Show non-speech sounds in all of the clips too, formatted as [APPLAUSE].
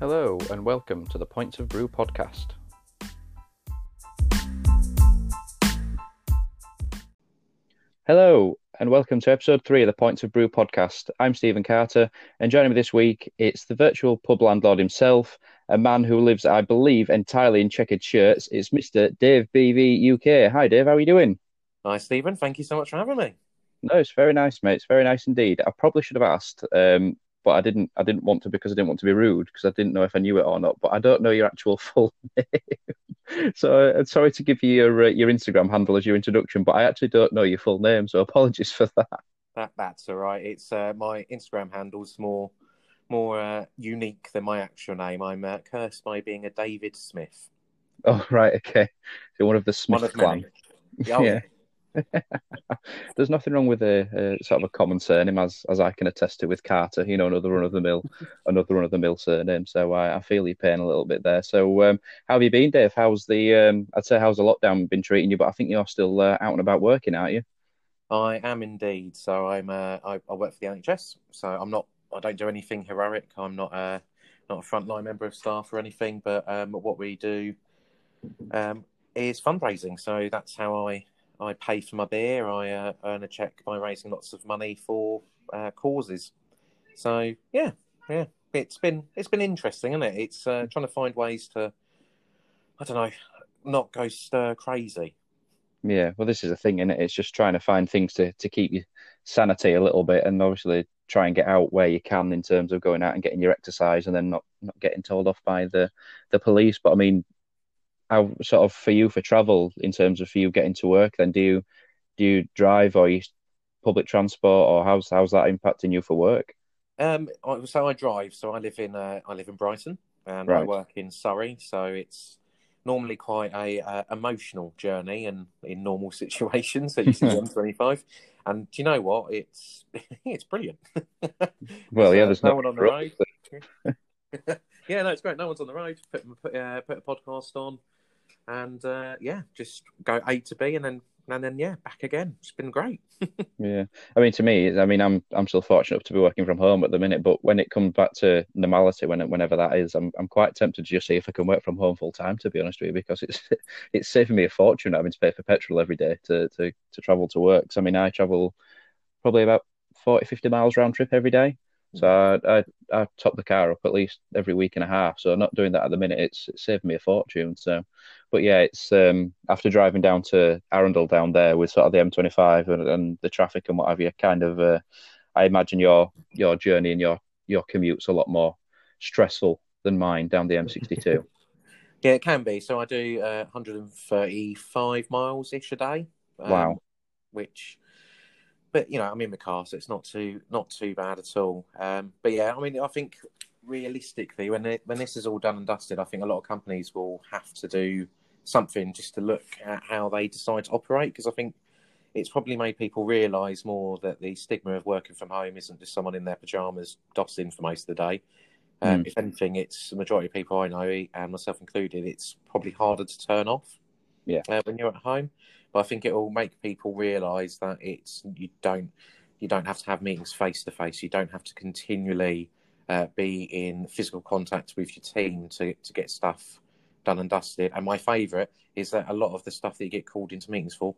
Hello, and welcome to the Points of Brew podcast. Hello, and welcome to episode three of the Points of Brew podcast. I'm Stephen Carter, and joining me this week, it's the virtual pub landlord himself, a man who lives, I believe, entirely in checkered shirts. It's Mr. Dave BV UK. Hi, Dave. How are you doing? Hi, Stephen. Thank you so much for having me. No, it's very nice, mate. It's very nice indeed. I probably should have asked, um, but I didn't. I didn't want to because I didn't want to be rude because I didn't know if I knew it or not. But I don't know your actual [LAUGHS] full name, so uh, sorry to give you your uh, your Instagram handle as your introduction. But I actually don't know your full name, so apologies for that. That that's all right. It's uh, my Instagram handle's more more uh, unique than my actual name. I'm uh, cursed by being a David Smith. Oh right, okay. So one of the Smith One of clan. many. Yeah. [LAUGHS] [LAUGHS] There's nothing wrong with a, a sort of a common surname, as as I can attest to with Carter. You know, another run of the mill, [LAUGHS] another run of the mill surname. So I, I feel your pain a little bit there. So um, how have you been, Dave? How's the um, I'd say how's the lockdown been treating you? But I think you're still uh, out and about working, aren't you? I am indeed. So I'm uh, I, I work for the NHS. So I'm not. I don't do anything heroic. I'm not a not a frontline member of staff or anything. But um, what we do um, is fundraising. So that's how I I pay for my beer. I uh, earn a check by raising lots of money for uh, causes. So yeah, yeah, it's been it's been interesting, isn't it? It's uh, trying to find ways to I don't know, not go stir crazy. Yeah. Well, this is a thing, is it? It's just trying to find things to to keep you sanity a little bit, and obviously try and get out where you can in terms of going out and getting your exercise, and then not not getting told off by the the police. But I mean, how sort of for you for travel in terms of for you getting to work then do you do you drive or you public transport or how's how's that impacting you for work Um, I- so I drive. So I live in uh, I live in Brighton, and I work in Surrey. So it's normally quite a uh, emotional journey, and in normal [LAUGHS] situations, so you see [LAUGHS] the M25. And do you know what? It's [LAUGHS] it's brilliant. well yeah uh, there's no no one on the road. yeah, no, it's great. No one's on the road. Put put, uh, put a podcast on, and uh, yeah, just go A to B, and then and then yeah, back again. It's been great. [LAUGHS] yeah i mean to me i mean i'm i'm still fortunate enough to be working from home at the minute but when it comes back to normality when it, whenever that is i'm i'm quite tempted to just see if i can work from home full time to be honest with you because it's [LAUGHS] it's saving me a fortune having to pay for petrol every day to to to travel to work 'Cause, i mean i travel probably about 40 50 miles round trip every day so I, I I top the car up at least every week and a half. So not doing that at the minute, it's, it saved me a fortune. So, but yeah, it's um after driving down to Arundel down there with sort of the M25 and, and the traffic and what have you, kind of uh, I imagine your your journey and your your commute's a lot more stressful than mine down the M62. [LAUGHS] Yeah, it can be. So I do uh, 135 miles ish a day. um, Wow. Which, but you know, I'm in the car, so it's not too not too bad at all. Um, but yeah, I mean, I think realistically, when it, when this is all done and dusted, I think a lot of companies will have to do something just to look at how they decide to operate because I think it's probably made people realise more that the stigma of working from home isn't just someone in their pajamas dossing for most of the day. Um, Mm. If anything, it's the majority of people I know, and myself included, it's probably harder to turn off. Yeah. Uh, when you're at home, but I think it will make people realise that it's you don't you don't have to have meetings face to face. You don't have to continually uh, be in physical contact with your team to to get stuff done and dusted. And my favourite is that a lot of the stuff that you get called into meetings for,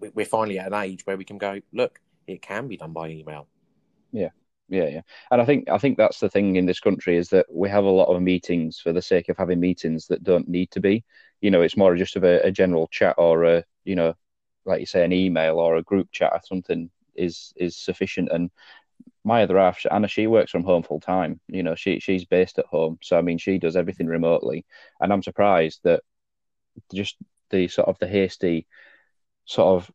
we- we're finally at an age where we can go, look, it can be done by email. Yeah, yeah, yeah. And I think I think that's the thing in this country is that we have a lot of meetings for the sake of having meetings that don't need to be. You know, it's more just of a, a general chat or a, you know, like you say, an email or a group chat or something is is sufficient. And my other half, Anna, she works from home full time. You know, she she's based at home, so I mean, she does everything remotely. And I'm surprised that just the sort of the hasty sort of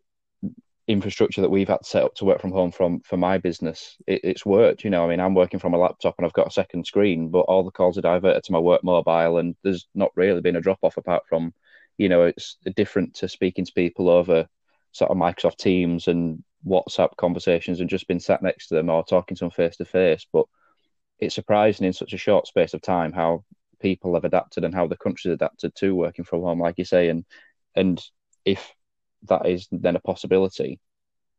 infrastructure that we've had set up to work from home from for my business, it, it's worked. You know, I mean, I'm working from a laptop and I've got a second screen, but all the calls are diverted to my work mobile, and there's not really been a drop off apart from, you know, it's different to speaking to people over sort of Microsoft Teams and WhatsApp conversations and just been sat next to them or talking to them face to face. But it's surprising in such a short space of time how people have adapted and how the country's adapted to working from home, like you say, and and if that is then a possibility,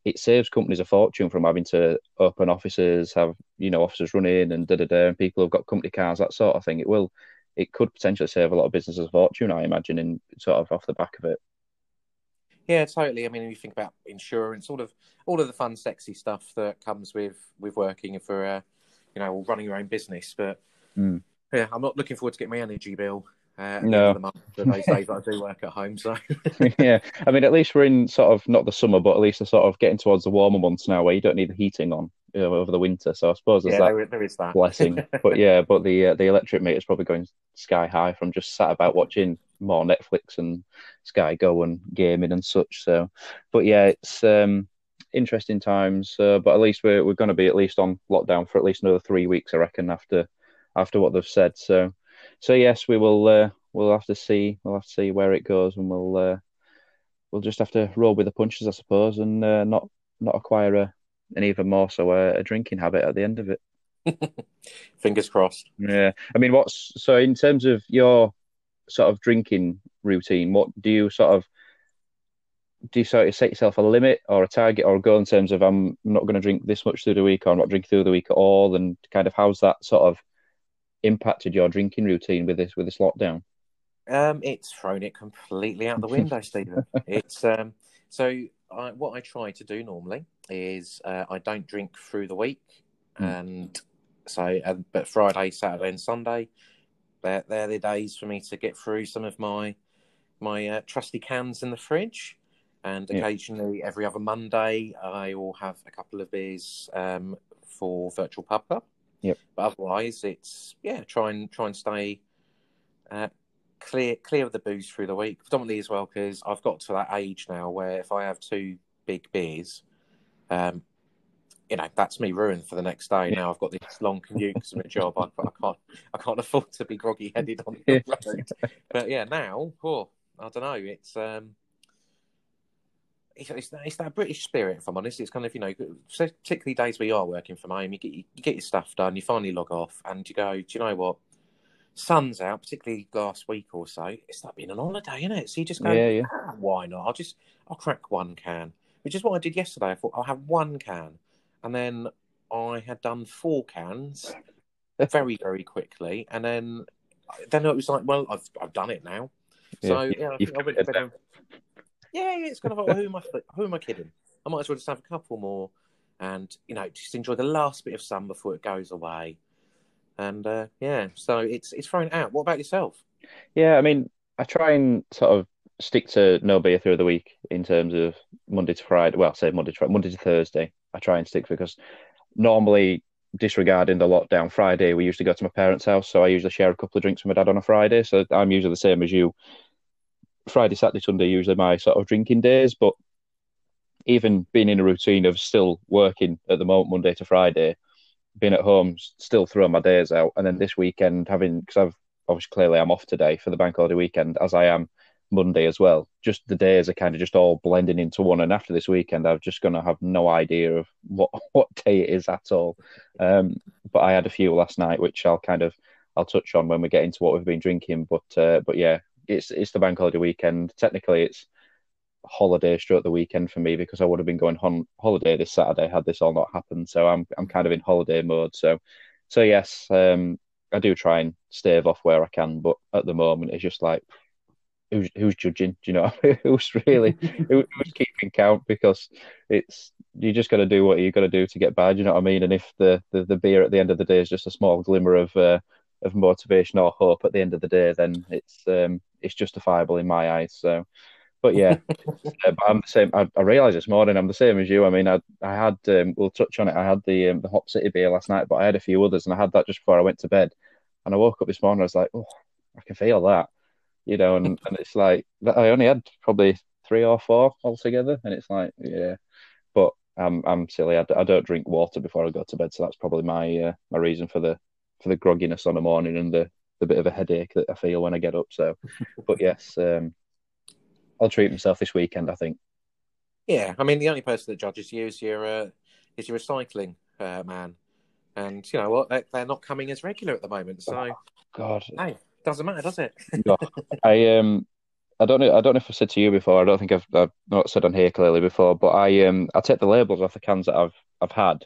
it saves companies a fortune from having to open offices, have you know officers run in and da da da, and people have got company cars, that sort of thing. It will, it could potentially save a lot of businesses a fortune, I imagine, in sort of off the back of it. Yeah, totally. I mean, you think about insurance, all of all of the fun, sexy stuff that comes with with working for, uh, you know, running your own business. But mm. yeah, I'm not looking forward to getting my energy bill uh, no. the month those days [LAUGHS] I do work at home. So [LAUGHS] yeah, I mean, at least we're in sort of not the summer, but at least the sort of getting towards the warmer months now, where you don't need the heating on you know, over the winter. So I suppose there's yeah, that, there, there is that blessing. [LAUGHS] but yeah, but the uh, the electric meter is probably going sky high from just sat about watching more Netflix and Sky Go and gaming and such. So, but yeah, it's um, interesting times. Uh, but at least we're we're going to be at least on lockdown for at least another three weeks, I reckon, after after what they've said. So so yes, we will. Uh, we'll have to see. We'll have to see where it goes, and we'll uh, we'll just have to roll with the punches, I suppose, and uh, not not acquire a, an even more so a, a drinking habit at the end of it. [LAUGHS] Fingers crossed. Yeah, I mean, what's so in terms of your sort of drinking routine? What do you sort of do you sort of set yourself a limit or a target or a goal in terms of I'm not going to drink this much through the week or I'm not drinking through the week at all, and kind of how's that sort of impacted your drinking routine with this with this lockdown? Um, it's thrown it completely out the window, [LAUGHS] Stephen. it's um, so I, what I try to do normally is uh, I don't drink through the week, mm. and so uh, but Friday, Saturday, and Sunday, they're, they're the days for me to get through some of my my uh, trusty cans in the fridge. And occasionally, yeah. every other Monday, I will have a couple of beers um, for Virtual Pub Club. Yep. But otherwise, it's yeah, try and try and stay uh, clear clear of the booze through the week, predominantly as well because I've got to that age now where if I have two big beers, um, you know that's me ruined for the next day. Now I've got this long commute because of my job. I, I, can't I can't [LAUGHS] afford to be groggy headed on the road. But yeah, now oh, I don't know. It's um, it's, it's, it's, that British spirit, if I'm honest. It's kind of, you know, particularly days where you are working from home, you get, you get your stuff done, you finally log off, and you go, do you know what? Sun's out, particularly last week or so. It's like being on holiday, isn't it? So you just go, yeah, yeah. Ah, why not? I'll just, I'll crack one can, which is what I did yesterday. I thought I'll have one can. And then I had done four cans [LAUGHS] very, very quickly. And then, then it was like, well, I've, I've done it now. So, yeah, yeah I think I went to bed yeah, it's kind of like, well, who am I? Who am I kidding? I might as well just have a couple more, and you know, just enjoy the last bit of sun before it goes away. And uh, yeah, so it's it's thrown out. What about yourself? Yeah, I mean, I try and sort of stick to no beer through the week in terms of Monday to Friday. Well, say Monday to Monday to Thursday. I try and stick because normally disregarding the lockdown Friday, we usually go to my parents' house, so I usually share a couple of drinks with my dad on a Friday. So I'm usually the same as you. Friday, Saturday, Sunday usually my sort of drinking days, but even being in a routine of still working at the moment, Monday to Friday, being at home, still throwing my days out, and then this weekend having because I've obviously clearly I'm off today for the bank holiday weekend, as I am Monday as well. Just the days are kind of just all blending into one, and after this weekend, I'm just going to have no idea of what [LAUGHS] what day it is at all. Um, but I had a few last night, which I'll kind of I'll touch on when we get into what we've been drinking. But uh, but yeah, it's it's the bank holiday weekend. Technically, it's holiday stroke the weekend for me because I would have been going on holiday this Saturday had this all not happened. So I'm I'm kind of in holiday mode. So so yes, um, I do try and stave off where I can, but at the moment it's just like who's who's judging? Do you know [LAUGHS] who's really who's keeping count? Because it's you just got to do what you got to do to get by. Do you know what I mean? And if the, the the beer at the end of the day is just a small glimmer of uh, of motivation or hope at the end of the day, then it's um, it's justifiable in my eyes. So, but yeah, [LAUGHS] uh, but I'm the same. I, I realised this morning I'm the same as you. I mean, I I had um, we'll touch on it. I had the um, the Hop City beer last night, but I had a few others, and I had that just before I went to bed. And I woke up this morning, I was like, oh, I can feel that, you know, and, and it's like I only had probably three or four altogether, and it's like, yeah, but I'm I'm silly. I, I don't drink water before I go to bed, so that's probably my uh, my reason for the for the grogginess on the morning and the, the bit of a headache that I feel when I get up. So, [LAUGHS] but yes, um, I'll treat myself this weekend. I think. Yeah, I mean, the only person that judges you is your uh, is your recycling uh, man, and you know what? They're, they're, not coming as regular at the moment. So, oh, God, hey, doesn't matter, does it? [LAUGHS] no, I um, I don't know. I don't know if I said to you before. I don't think I've, I've not said on here clearly before. But I um I take the labels off the cans that I've I've had,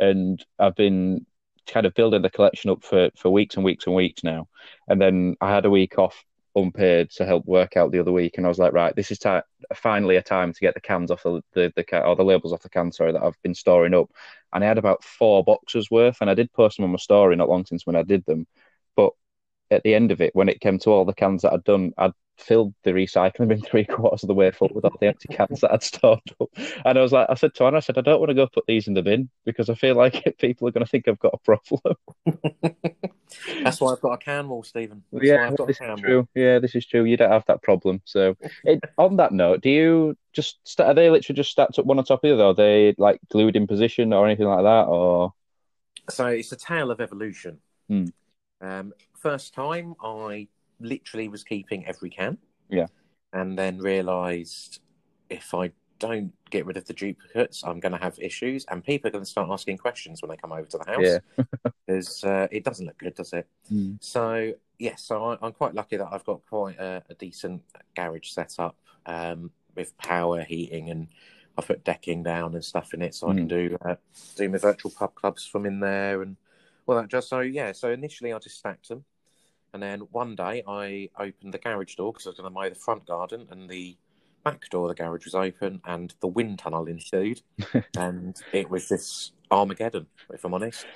and I've been kind of building the collection up for for weeks and weeks and weeks now. And then I had a week off unpaid to help work out the other week, and I was like, right, this is time finally a time to get the cans off the the, the or the labels off the cans, sorry, that I've been storing up. And I had about four boxes worth, and I did post them on my story not long since when I did them. At the end of it, when it came to all the cans that I'd done, I'd filled the recycling bin [LAUGHS] three quarters of the way full with all the empty cans that I'd stored up. And I was like, I said to Anna, I said, I don't want to go put these in the bin because I feel like [LAUGHS] people are going to think I've got a problem. [LAUGHS] That's why I've got a can wall, Stephen. That's yeah, this is true. Yeah, this is true. You don't have that problem. So, it, on that note, do you just are they literally just stacked up one on top of the other? Or are they like glued in position or anything like that? Or so it's a tale of evolution. Hmm. Um, first time, I literally was keeping every can. Yeah. And then realised if I don't get rid of the duplicates, I'm going to have issues, and people are going to start asking questions when they come over to the house. Yeah. [LAUGHS] because uh, it doesn't look good, does it? Mm. So yes, so I, am quite lucky that I've got quite a, a decent garage set up um, with power, heating, and I've put decking down and stuff in it, so mm. I can hmm. do uh, do my virtual pub clubs from in there and well that just so yeah. So initially I just stacked them, and then one day I opened the garage door because I was going to mow the front garden, and the back door of the garage was open, and the wind tunnel ensued, [LAUGHS] and it was this Armageddon, if I'm honest.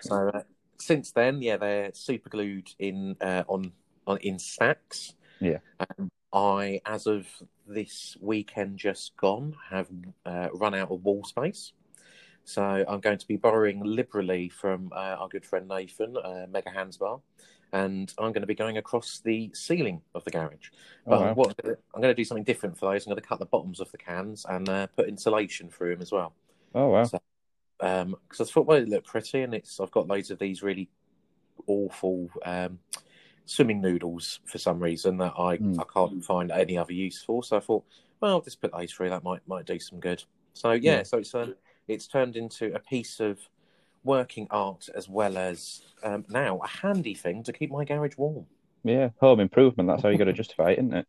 so uh, since then, yeah, they're super glued in uh, on on in stacks. Yeah. Um, I, as of this weekend just gone, have uh, run out of wall space. So I'm going to be borrowing liberally from uh, our good friend Nathan, uh, Mega Hands Bar, and I'm going to be going across the ceiling of the garage. Oh, but wow. what, I'm going to do something different for those. I'm going to cut the bottoms of the cans and uh, put insulation through them as well. Oh wow! So, um, because I thought well, it looked pretty, and it's I've got loads of these really awful um, swimming noodles for some reason that I mm. I can't find any other use for. So I thought, well, I'll just put those through. That might might do some good. So yeah, yeah. so it's uh, it's turned into a piece of working art as well as um, now a handy thing to keep my garage warm. Yeah, home improvement. That's how you got to justify it, isn't it?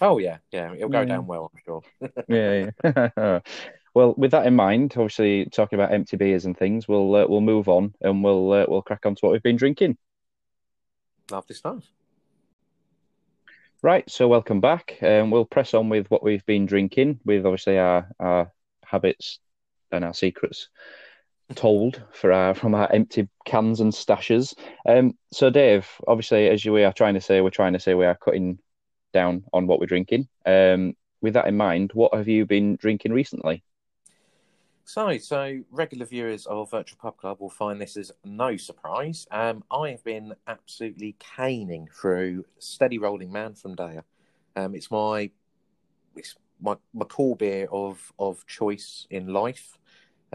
Oh yeah, yeah. It'll go yeah. down well, I'm sure. [LAUGHS] yeah. yeah. [LAUGHS] well, with that in mind, obviously talking about empty beers and things, we'll uh, we'll move on and we'll uh, we'll crack on to what we've been drinking. Lovely stuff. Right, so welcome back. Um, we'll press on with what we've been drinking, with obviously our our habits and our secrets told for our from our empty cans and stashes. Um, so Dave, obviously, as we are trying to say, we're trying to say we are cutting down on what we're drinking. Um, with that in mind, what have you been drinking recently? So, so regular viewers of Virtual Pub Club will find this is no surprise. Um, I have been absolutely caning through Steady Rolling Man from Deya. Um, it's my it's my my core beer of of choice in life.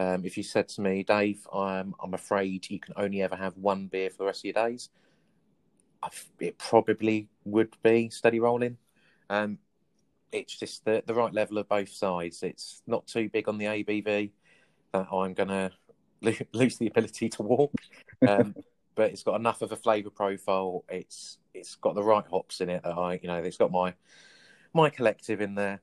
Um, if you said to me, Dave, I'm I'm afraid you can only ever have one beer for the rest of your days, I've, it probably would be Steady Rolling. Um, it's just the the right level of both sides. It's not too big on the ABV that I'm going [LAUGHS] to lose the ability to walk. Um, [LAUGHS] but it's got enough of a flavour profile. It's it's got the right hops in it that I you know it's got my my collective in there,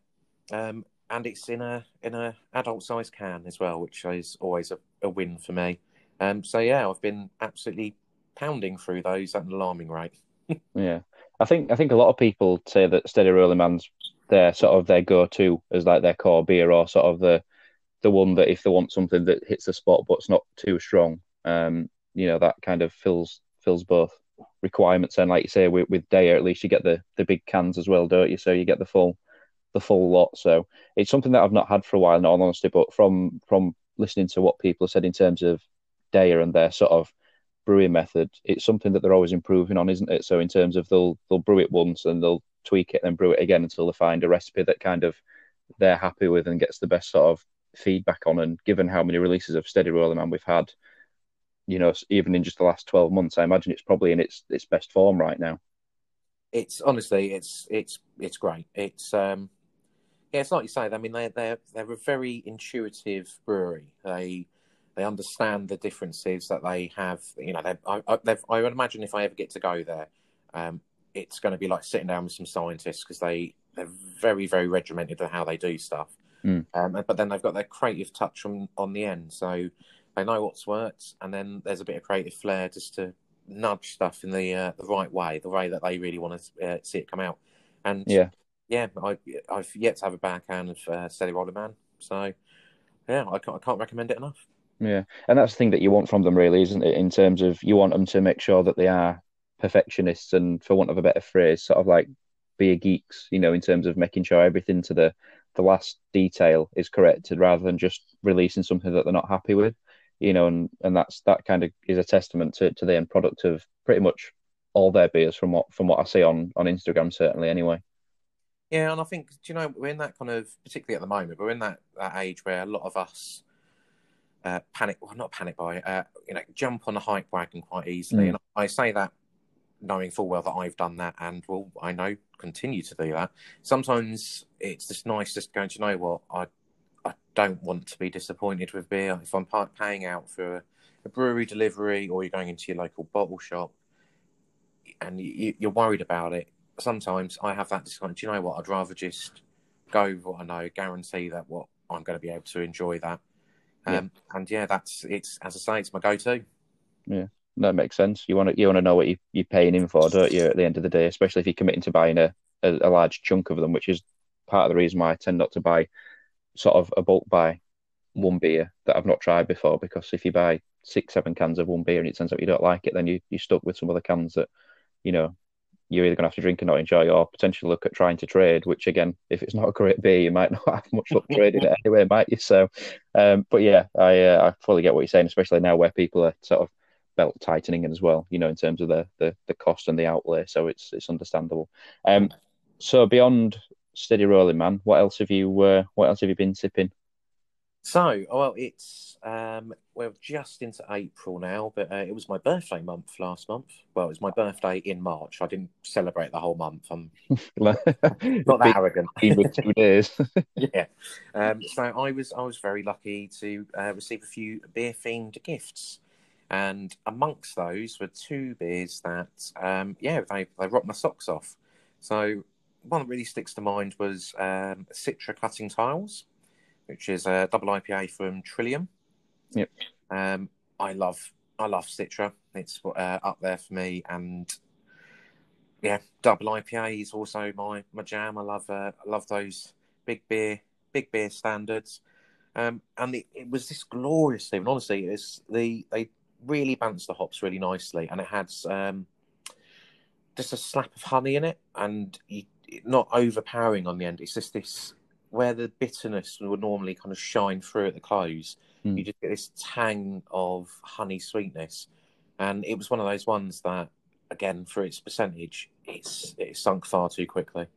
um, and it's in a in a adult size can as well, which is always a, a win for me. Um, so yeah, I've been absolutely pounding through those at an alarming rate. [LAUGHS] yeah, I think I think a lot of people say that Steady Rolling Man's their sort of their go to as like their core beer or sort of the the one that if they want something that hits the spot but's not too strong, um, you know, that kind of fills fills both requirements. And like you say, with, with Deya, at least you get the the big cans as well, don't you? So you get the full the full lot. So it's something that I've not had for a while, in all honesty. But from from listening to what people have said in terms of Deya and their sort of brewing method, it's something that they're always improving on, isn't it? So in terms of they'll they'll brew it once and they'll tweak it and brew it again until they find a recipe that kind of they're happy with and gets the best sort of feedback on. And given how many releases of Steady Rolling Man we've had, you know, even in just the last twelve months, I imagine it's probably in its its best form right now. It's honestly, it's it's it's great. It's um, yeah, it's like you say. I mean, they're they're they're a very intuitive brewery. They they understand the differences that they have. You know, they I, I, I would imagine if I ever get to go there, um, it's going to be like sitting down with some scientists because they they're very very regimented in how they do stuff. Mm. Um, but then they've got their creative touch on on the end, so they know what's worked, and then there's a bit of creative flair just to nudge stuff in the uh, the right way, the way that they really want to uh, see it come out. And Yeah. Yeah, I, I've yet to have a bad can of uh, Steady Roller Man, so yeah, I can't, I can't recommend it enough. Yeah, and that's the thing that you want from them, really, isn't it? In terms of you want them to make sure that they are perfectionists, and for want of a better phrase, sort of like beer geeks. You know, in terms of making sure everything to the the last detail is corrected, rather than just releasing something that they're not happy with. You know, and and that's that kind of is a testament to to the end product of pretty much all their beers from what from what I see on on Instagram, certainly. Anyway. Yeah, and I think do you know we're in that kind of particularly at the moment we're in that, that age where a lot of us uh, panic well not panic buy uh, you know jump on the hype wagon quite easily, Mm. and I say that knowing full well that I've done that and will I know continue to do that. Sometimes it's just nice just going. Do you know what I I don't want to be disappointed with beer if I'm pa- paying out for a, a brewery delivery or you're going into your local bottle shop and you, you're worried about it sometimes I have that discussion. Do you know what? I'd rather just go with what I know, guarantee that what I'm going to be able to enjoy that. Um, And yeah, that's it's as I say, it's my go-to. Yeah, that makes sense. You want to you want to know what you, you're paying in for, don't you? At the end of the day, especially if you're committing to buying a, a, a large chunk of them, which is part of the reason why I tend not to buy sort of a bulk buy one beer that I've not tried before. Because if you buy six, seven cans of one beer and it turns out you don't like it, then you you're stuck with some other cans that you know you're either going to have to drink and not enjoy, or potentially look at trying to trade. Which again, if it's not a great beer, you might [LAUGHS] not have much luck [LAUGHS] trading it anyway, might you? So, um, but yeah, I uh, I fully get what you're saying, especially now where people are sort of belt tightening as well, you know, in terms of the the, the cost and the outlay. So it's it's understandable. Um, so beyond steady rolling, man, what else have you uh, what else have you been sipping? So, well, it's um, we're just into April now, but uh, it was my birthday month last month. Well, it was my birthday in March. I didn't celebrate the whole month. I'm [LAUGHS] not [LAUGHS] not that arrogant. two days. [LAUGHS] yeah. Um, so I was I was very lucky to uh, receive a few beer themed gifts, and amongst those were two beers that um, yeah they they rocked my socks off. So one that really sticks to mind was um, Citra Cutting Tiles, which is a double IPA from Trillium. Yep. Um, I love I love Citra. It's uh, up there for me, and yeah, double IPA is also my my jam. I love uh, I love those big beer big beer standards. Um, and it, it was this glorious thing. Honestly, it's the they really balanced the hops really nicely, and it had um, just a slap of honey in it, and you, not overpowering on the end. It's just this where the bitterness would normally kind of shine through at the close. Mm. You just get this tang of honey sweetness, and it was one of those ones that, again, for its percentage, it's it sunk far too quickly.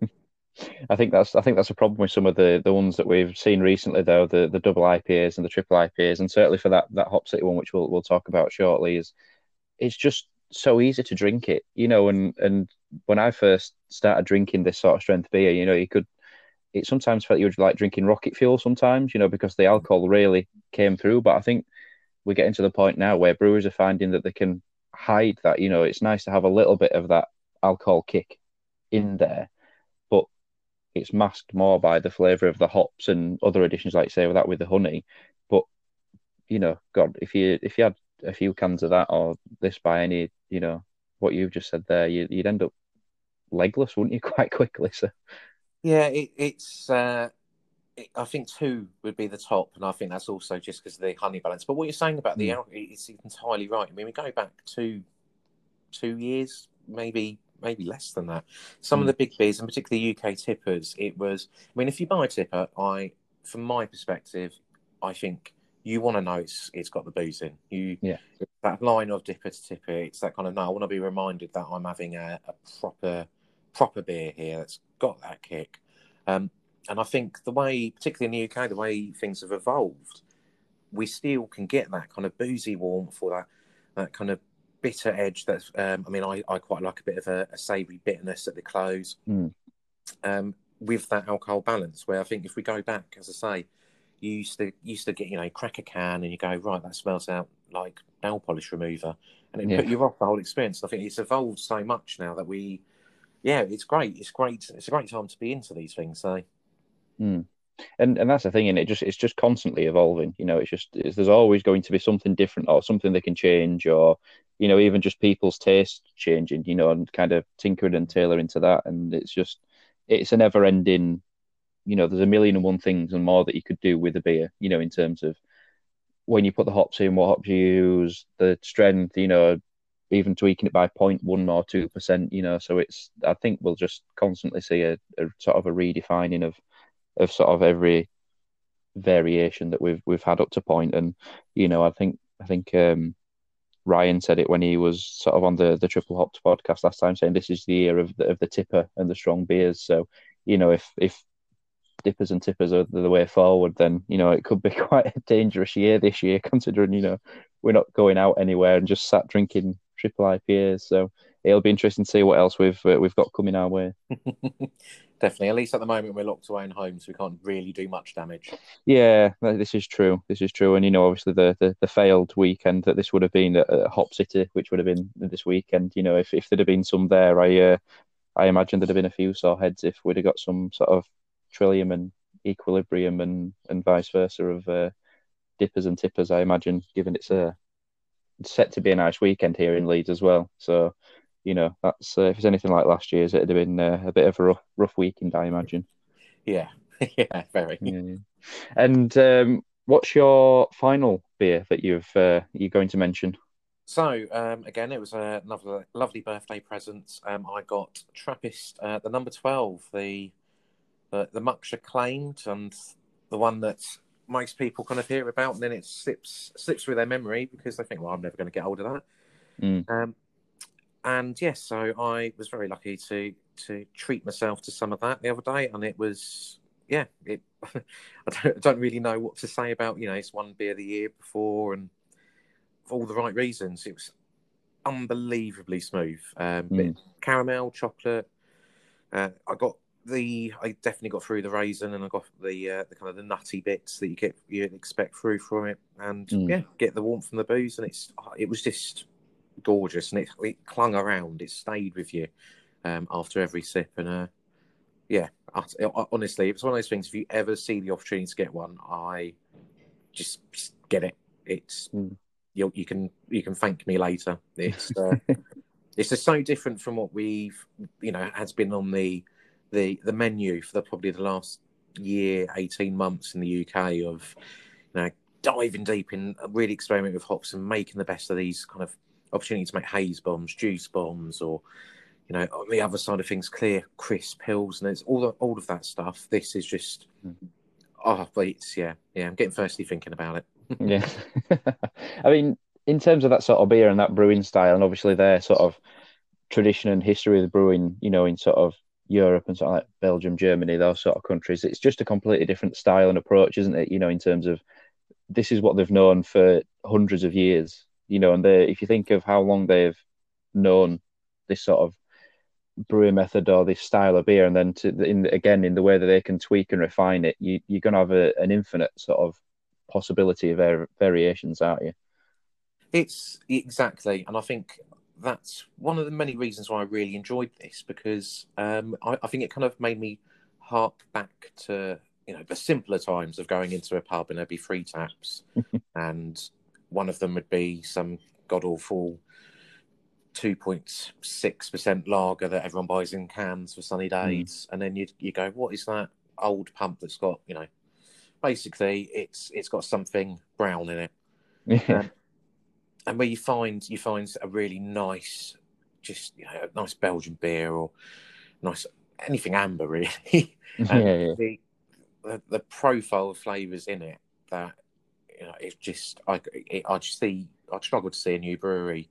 [LAUGHS] I think that's I think that's a problem with some of the the ones that we've seen recently though the the double IPAs and the triple IPAs and certainly for that that Hop City one which we'll we'll talk about shortly is it's just so easy to drink it you know and and when I first started drinking this sort of strength beer you know you could it sometimes felt you were like drinking rocket fuel sometimes you know because the alcohol really came through but I think we're getting to the point now where brewers are finding that they can hide that you know it's nice to have a little bit of that alcohol kick in there but it's masked more by the flavour of the hops and other additions, like say with that with the honey. But you know, God, if you if you had a few cans of that or this by any, you know, what you've just said there, you, would end up legless, wouldn't you, [LAUGHS] quite quickly? So Yeah, it, it's. Uh, it, I think two would be the top, and I think that's also just because of the honey balance. But what you're saying about the Mm. alcohol, it's entirely right. I mean, we go back two, two years, maybe maybe less than that. Some of Mm. the big beers, and particularly UK tippers, it was. I mean, if you buy a tipper, I, from my perspective, I think you want to know it's it's got the booze in. You Yeah. that line of dipper to tipper. It's that kind of no. I want to be reminded that I'm having a, a proper proper beer here that's got that kick. Um, and I think the way, particularly in the UK, the way things have evolved, we still can get that kind of boozy warmth or that that kind of bitter edge. That's, um, I mean, I, I quite like a bit of a, a savoury bitterness at the close, Mm. um, with that alcohol balance. Where I think if we go back, as I say, you used to used to get you know crack a can and you go right that smells out like nail polish remover and it Yeah. put you off the whole experience. I think it's evolved so much now that we, yeah, it's great. It's great. It's a great time to be into these things. So Mm. And and that's the thing, and it just it's just constantly evolving. You know, it's just it's, there's always going to be something different or something they can change, or you know, even just people's taste changing. You know, and kind of tinkering and tailoring to that. And it's just it's a never ending. You know, there's a million and one things and more that you could do with a beer. You know, in terms of when you put the hops in, what hops you use, the strength. You know, even tweaking it by 0.1 or two percent. You know, so it's I think we'll just constantly see a, a sort of a redefining of of sort of every variation that we've we've had up to point. And you know, I think I think um, Ryan said it when he was sort of on the the Triple Hopped podcast last time, saying this is the year of the, of the tipper and the strong beers. So you know, if if dippers and tippers are the way forward, then you know it could be [LAUGHS] quite a dangerous year this year, considering you know we're not going out anywhere and just sat drinking triple IPAs. So it'll be interesting to see what else we've uh, we've got coming our way. [LAUGHS] definitely, at least at the moment, we're locked away in homes. We can't really do much damage. Yeah, this is true. This is true, and you know, obviously the the, the failed weekend that this would have been at, at Hop City, which would have been this weekend. You know, if if there'd have been some there, I uh, I imagine there'd have been a few sore heads if we'd have got some sort of Trillium and Equilibrium and and vice versa of uh, dippers and tippers. I imagine, given it's a set to be a nice weekend here in Leeds as well. So, you know, that's uh, if it's anything like last year's, it'd have been uh, a bit of a rough rough weekend, I imagine. Yeah, [LAUGHS] yeah, very. Yeah. And um, what's your final beer that you've uh, you're going to mention? So um, again, it was a another lovely birthday present. Um, I got Trappist, uh, the number twelve, the the, the much acclaimed and the one that most people kind of hear about, and then it slips slips through their memory because they think, "Well, I'm never going to get hold of that." Mm. Um, and yes, so I was very lucky to to treat myself to some of that the other day, and it was yeah, it. [LAUGHS] I don't, I don't really know what to say about you know it's one beer the year before and for all the right reasons. It was unbelievably smooth, um, Mm. caramel, chocolate. Uh, I got the I definitely got through the raisin and I got the uh, the kind of the nutty bits that you get you expect through from it, and Mm. yeah, get the warmth from the booze, and it's oh, it was just gorgeous, and it it clung around, it stayed with you um, after every sip, and uh, yeah, honestly, it's one of those things. If you ever see the opportunity to get one, I just, just get it. It's Mm. you you can you can thank me later. It's uh, [LAUGHS] it's just so different from what we've you know has been on the the the menu for the, probably the last year, eighteen months in the UK of you know diving deep in uh, really experimenting with hops and making the best of these kind of opportunities to make haze bombs, juice bombs, or you know on the other side of things, clear crisp hills, and it's all of, all of that stuff. This is just oh, but it's yeah, yeah. I'm getting thirsty thinking about it. [LAUGHS] Yeah. [LAUGHS] I mean, in terms of that sort of beer and that brewing style, and obviously their sort of tradition and history of the brewing, you know, in sort of Europe and sort of like Belgium, Germany, those sort of countries, it's just a completely different style and approach, isn't it? You know, in terms of this is what they've known for hundreds of years, you know, and they, if you think of how long they've known this sort of brewing method or this style of beer, and then to in again in the way that they can tweak and refine it, you you're gonna have a, an infinite sort of possibility of variations, aren't you? It's exactly, and I think that's one of the many reasons why I really enjoyed this because um, I, I think it kind of made me hark back to you know the simpler times of going into a pub and there'd be free taps, [LAUGHS] and one of them would be some god awful two point six percent lager that everyone buys in cans for sunny days, and then you you go, what is that old pump that's got you know, basically it's it's got something brown in it. [LAUGHS] Yeah. and where you find you find a really nice, just you know, a nice Belgian beer or nice anything amber really. [LAUGHS] [LAUGHS] yeah, yeah. the, the the profile of flavors in it that you know it's just I it, I just see I struggle to see a new brewery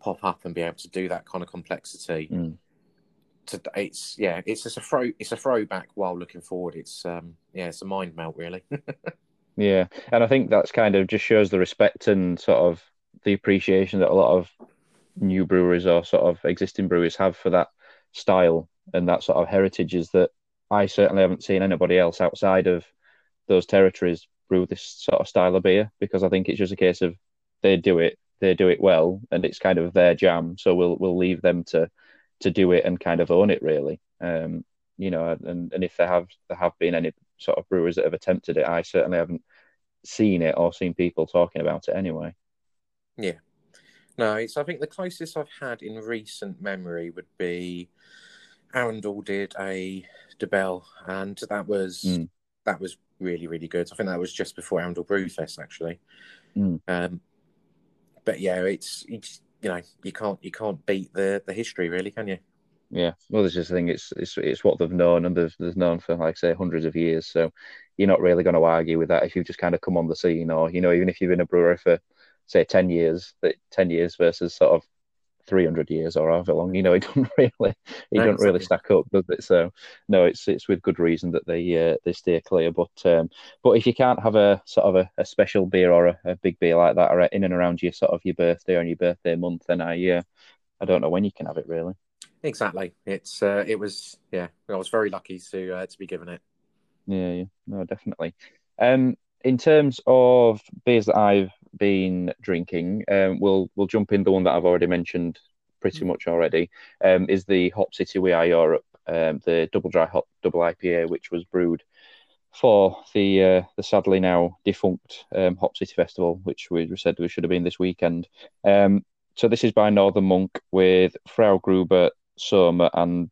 pop up and be able to do that kind of complexity. Mm. To, it's yeah, it's just a throw. It's a throwback while looking forward. It's um yeah, it's a mind melt really. [LAUGHS] Yeah, and I think that's kind of just shows the respect and sort of the appreciation that a lot of new breweries or sort of existing breweries have for that style and that sort of heritage is that I certainly haven't seen anybody else outside of those territories brew this sort of style of beer because I think it's just a case of they do it, they do it well, and it's kind of their jam. So we'll we'll leave them to to do it and kind of own it really. Um, you know, and and if there have there have been any sort of brewers that have attempted it, I certainly haven't seen it or seen people talking about it anyway. Yeah. No, it's I think the closest I've had in recent memory would be Arundel did a Dubbel, and that was mm. that was really really good. I think that was just before Arundel Brewfest actually. Mm. Um, but yeah, it's, it's you know you can't you can't beat the the history really, can you? Yeah, well, this is the thing. It's it's it's what they've known, and they've, they've known for like say hundreds of years. So you're not really going to argue with that if you've just kind of come on the scene, or you know, even if you've been a brewer for say 10 years, 10 years versus sort of 300 years or however long, you know, it [LAUGHS] doesn't really, it doesn't really stack up, does it? So no, it's, it's with good reason that they, uh, they steer clear. But, um, but if you can't have a sort of a, a special beer or a, a, big beer like that, or in and around your sort of your birthday or your birthday month, then I, uh, I don't know when you can have it really. Exactly. It's, uh, it was, yeah, I was very lucky to, uh, to be given it. Yeah, yeah, no, definitely. Um, in terms of beers that I've been drinking, um, we'll we'll jump in the one that I've already mentioned pretty mm. much already. Um, is the Hop City We Are Europe, um, the double dry hop double IPA, which was brewed for the uh, the sadly now defunct um, Hop City Festival, which we said we should have been this weekend. Um, so this is by Northern Monk with Frau Gruber, Soma, and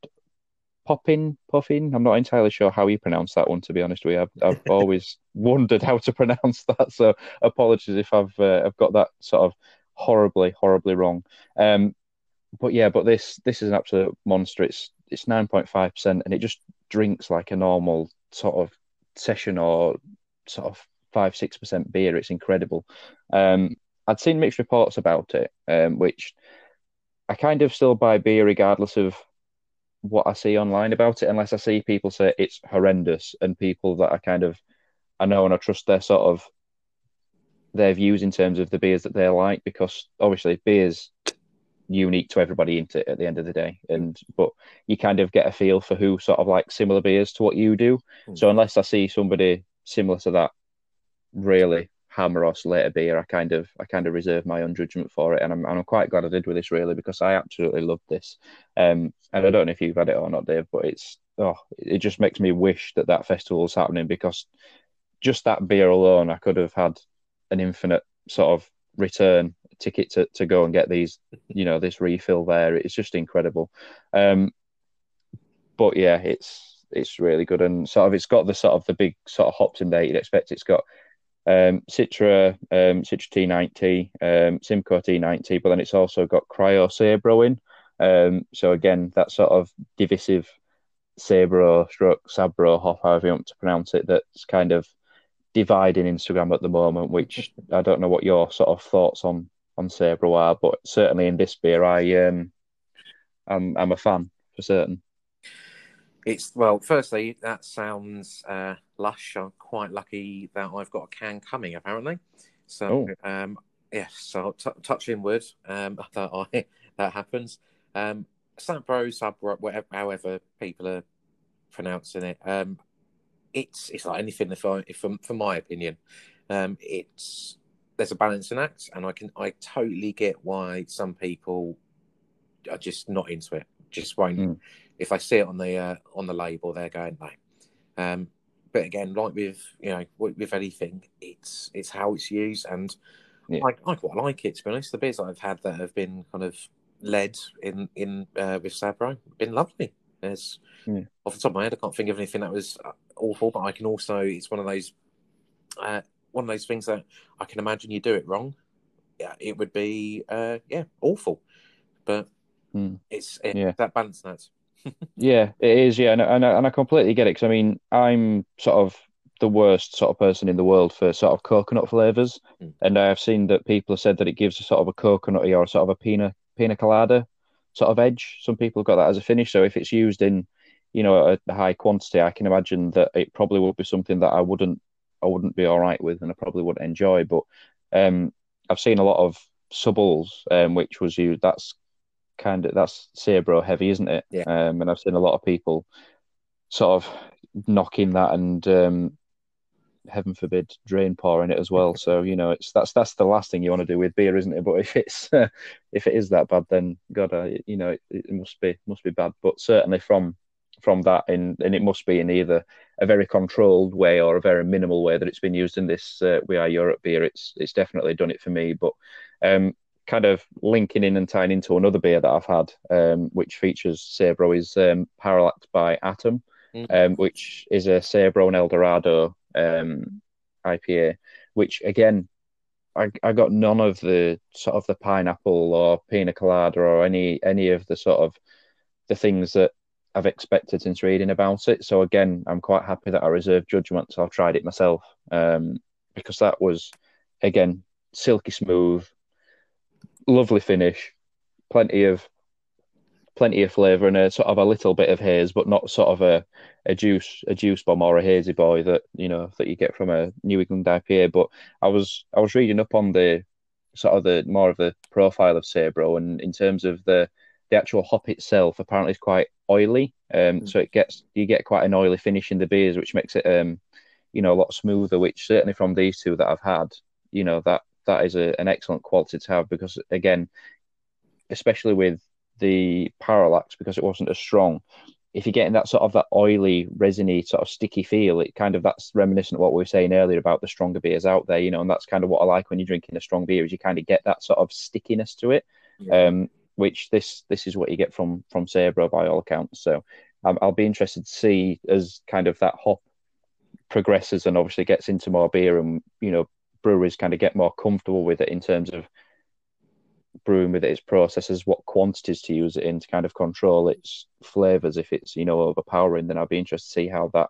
Popihn, Puffin. I'm not entirely sure how you pronounce that one. To be honest with you, I've, I've [LAUGHS] always wondered how to pronounce that. So apologies if I've uh, I've got that sort of horribly horribly wrong. Um, but yeah, but this this is an absolute monster. It's it's nine point five percent, and it just drinks like a normal sort of session or sort of five six percent beer. It's incredible. Um, I'd seen mixed reports about it, um, which I kind of still buy beer regardless of what I see online about it, unless I see people say it's horrendous and people that I kind of I know and I trust their sort of their views in terms of the beers that they like, because obviously beers unique to everybody into at the end of the day and but you kind of get a feel for who sort of like similar beers to what you do mm. so unless i see somebody similar to that really hammer or beer, I kind of I kind of reserve my own judgment for it, and I'm and I'm quite glad I did with this really because I absolutely love this. Um, and I don't know if you've had it or not, Dave, but it's oh, it just makes me wish that that festival was happening because just that beer alone, I could have had an infinite sort of return ticket to, to go and get these, you know, this refill there. It's just incredible. Um, but yeah, it's it's really good and sort of it's got the sort of the big sort of hops in there you'd expect. It's got um, Citra, um, Citra T90, um, Simcoe T90, but then it's also got Cryo Sabro in. Um, so again, that sort of divisive Sabro stroke Sabro hop, however you want to pronounce it, that's kind of dividing Instagram at the moment, which I don't know what your sort of thoughts on on Sabro are, but certainly in this beer, I um, I'm I'm a fan for certain. It's well, firstly, that sounds uh, lush. I'm quite lucky that I've got a can coming, apparently. So, oh. um, yes, so t- touching wood um, [LAUGHS] that I that happens. Um, Sabro, Sabro, whatever, however people are pronouncing it. Um, it's it's like anything. If I, if from from my opinion, um, it's there's a balancing act, and I can I totally get why some people are just not into it. Just won't. Mm if I see it on the uh, on the label, they're going no. Um, but again, like with you know with anything, it's it's how it's used, and yeah. I, I quite like it to be honest. The beers I've had that have been kind of led in in uh, with Sabro been lovely. There's yeah. off the top of my head, I can't think of anything that was uh, awful, but I can also it's one of those uh, one of those things that I can imagine you do it wrong. Yeah, it would be uh, yeah awful, but mm. it's it, yeah. that balance that's yeah, it is. Yeah, and, and, and I completely get it because I mean, I'm sort of the worst sort of person in the world for sort of coconut flavors, mm. and I have seen that people have said that it gives a sort of a coconutty or sort of a pina pina colada sort of edge. Some people have got that as a finish. So if it's used in, you know, a, a high quantity, I can imagine that it probably would be something that I wouldn't I wouldn't be all right with, and I probably wouldn't enjoy. But um, I've seen a lot of subbles, um, which was used. That's kind of that's Sabro heavy, isn't it? Yeah. Um, and I've seen a lot of people sort of knocking that and um, heaven forbid drain pour in it as well. [LAUGHS] So you know, it's that's that's the last thing you want to do with beer, isn't it? But if it's [LAUGHS] if it is that bad, then God, uh, you know, it, it, must be must be bad. But certainly from from that, and and it must be in either a very controlled way or a very minimal way that it's been used in this uh, We Are Europe beer. It's it's definitely done it for me. But um, kind of linking in and tying into another beer that I've had, um, which features Sabro, is um, Parallax by Atom, mm. um, which is a Sabro and Eldorado um, IPA, which again, I, I got none of the sort of the pineapple or pina colada or any any of the sort of the things that I've expected since reading about it. So again, I'm quite happy that I reserved judgment. So I've tried it myself um, because that was again silky smooth, lovely finish, plenty of plenty of flavour and a sort of a little bit of haze, but not sort of a, a juice a juice bomb or a hazy boy that you know that you get from a New England IPA. But I was I was reading up on the sort of the more of the profile of Sabro, and in terms of the the actual hop itself, apparently is quite oily. Um, mm. so it gets you get quite an oily finish in the beers, which makes it um, you know, a lot smoother. Which certainly from these two that I've had, you know, that that is a, an excellent quality to have because again, especially with the parallax because it wasn't as strong. If you're getting that sort of that oily, resiny, sort of sticky feel, it kind of that's reminiscent of what we were saying earlier about the stronger beers out there, you know, and that's kind of what I like when you're drinking a strong beer is you kind of get that sort of stickiness to it, yeah. um, which this this is what you get from from Sabro by all accounts. So um, I'll be interested to see as kind of that hop progresses and obviously gets into more beer and you know breweries kind of get more comfortable with it in terms of brewing with its processes, what quantities to use it in to kind of control its flavors. If it's you know overpowering, then I'd be interested to see how that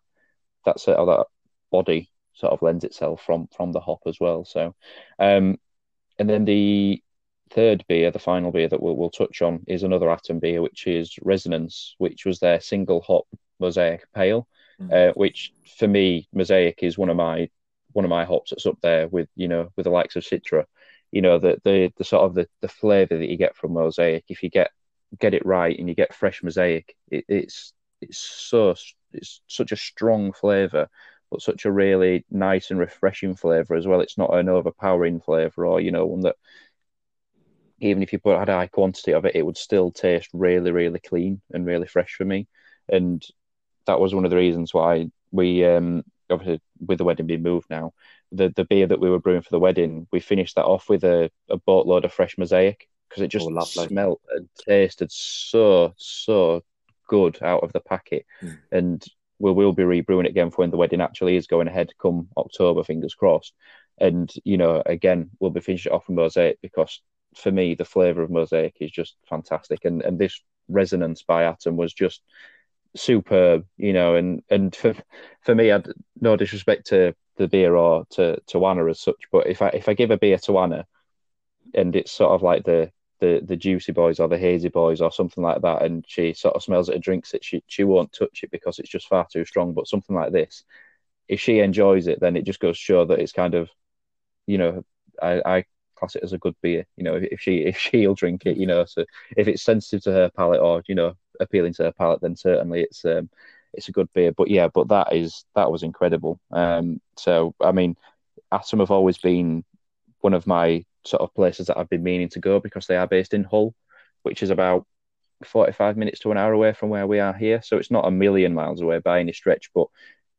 that sort of that body sort of lends itself from from the hop as well. So, um, and then the third beer, the final beer that we'll, we'll touch on, is another Atom beer, which is Resonance, which was their single hop Mosaic Pale, mm-hmm. uh, which for me Mosaic is one of my one of my hops that's up there with you know with the likes of Citra you know the the, the sort of the, the flavor that you get from mosaic. If you get get it right and you get fresh mosaic it, it's it's so it's such a strong flavor but such a really nice and refreshing flavor as well. It's not an overpowering flavor or you know one that even if you put a high quantity of it it would still taste really really clean and really fresh for me. And that was one of the reasons why we um obviously with the wedding being moved now the the beer that we were brewing for the wedding, we finished that off with a, a boatload of fresh mosaic because it just oh, smelled and tasted so so good out of the packet. Mm. And we will be rebrewing it again for when the wedding actually is going ahead come October, fingers crossed. And you know, again, we'll be finishing it off with mosaic because for me, the flavour of mosaic is just fantastic. And and this resonance by Atom was just superb, you know, and and for for me, I'd no disrespect to the beer or to to Anna as such. But if I if I give a beer to Anna, and it's sort of like the the the juicy boys or the hazy boys or something like that, and she sort of smells it and drinks it, she she won't touch it because it's just far too strong. But something like this, if she enjoys it, then it just goes show that it's kind of, you know, I, I class it as a good beer. You know, if she if [LAUGHS] she'll drink it, you know, so if it's sensitive to her palate or you know appealing to her palate, then certainly it's um it's a good beer. But yeah, but that is that was incredible. Um, so I mean, Atom have always been one of my sort of places that I've been meaning to go because they are based in Hull, which is about 45 minutes to an hour away from where we are here. So it's not a million miles away by any stretch, but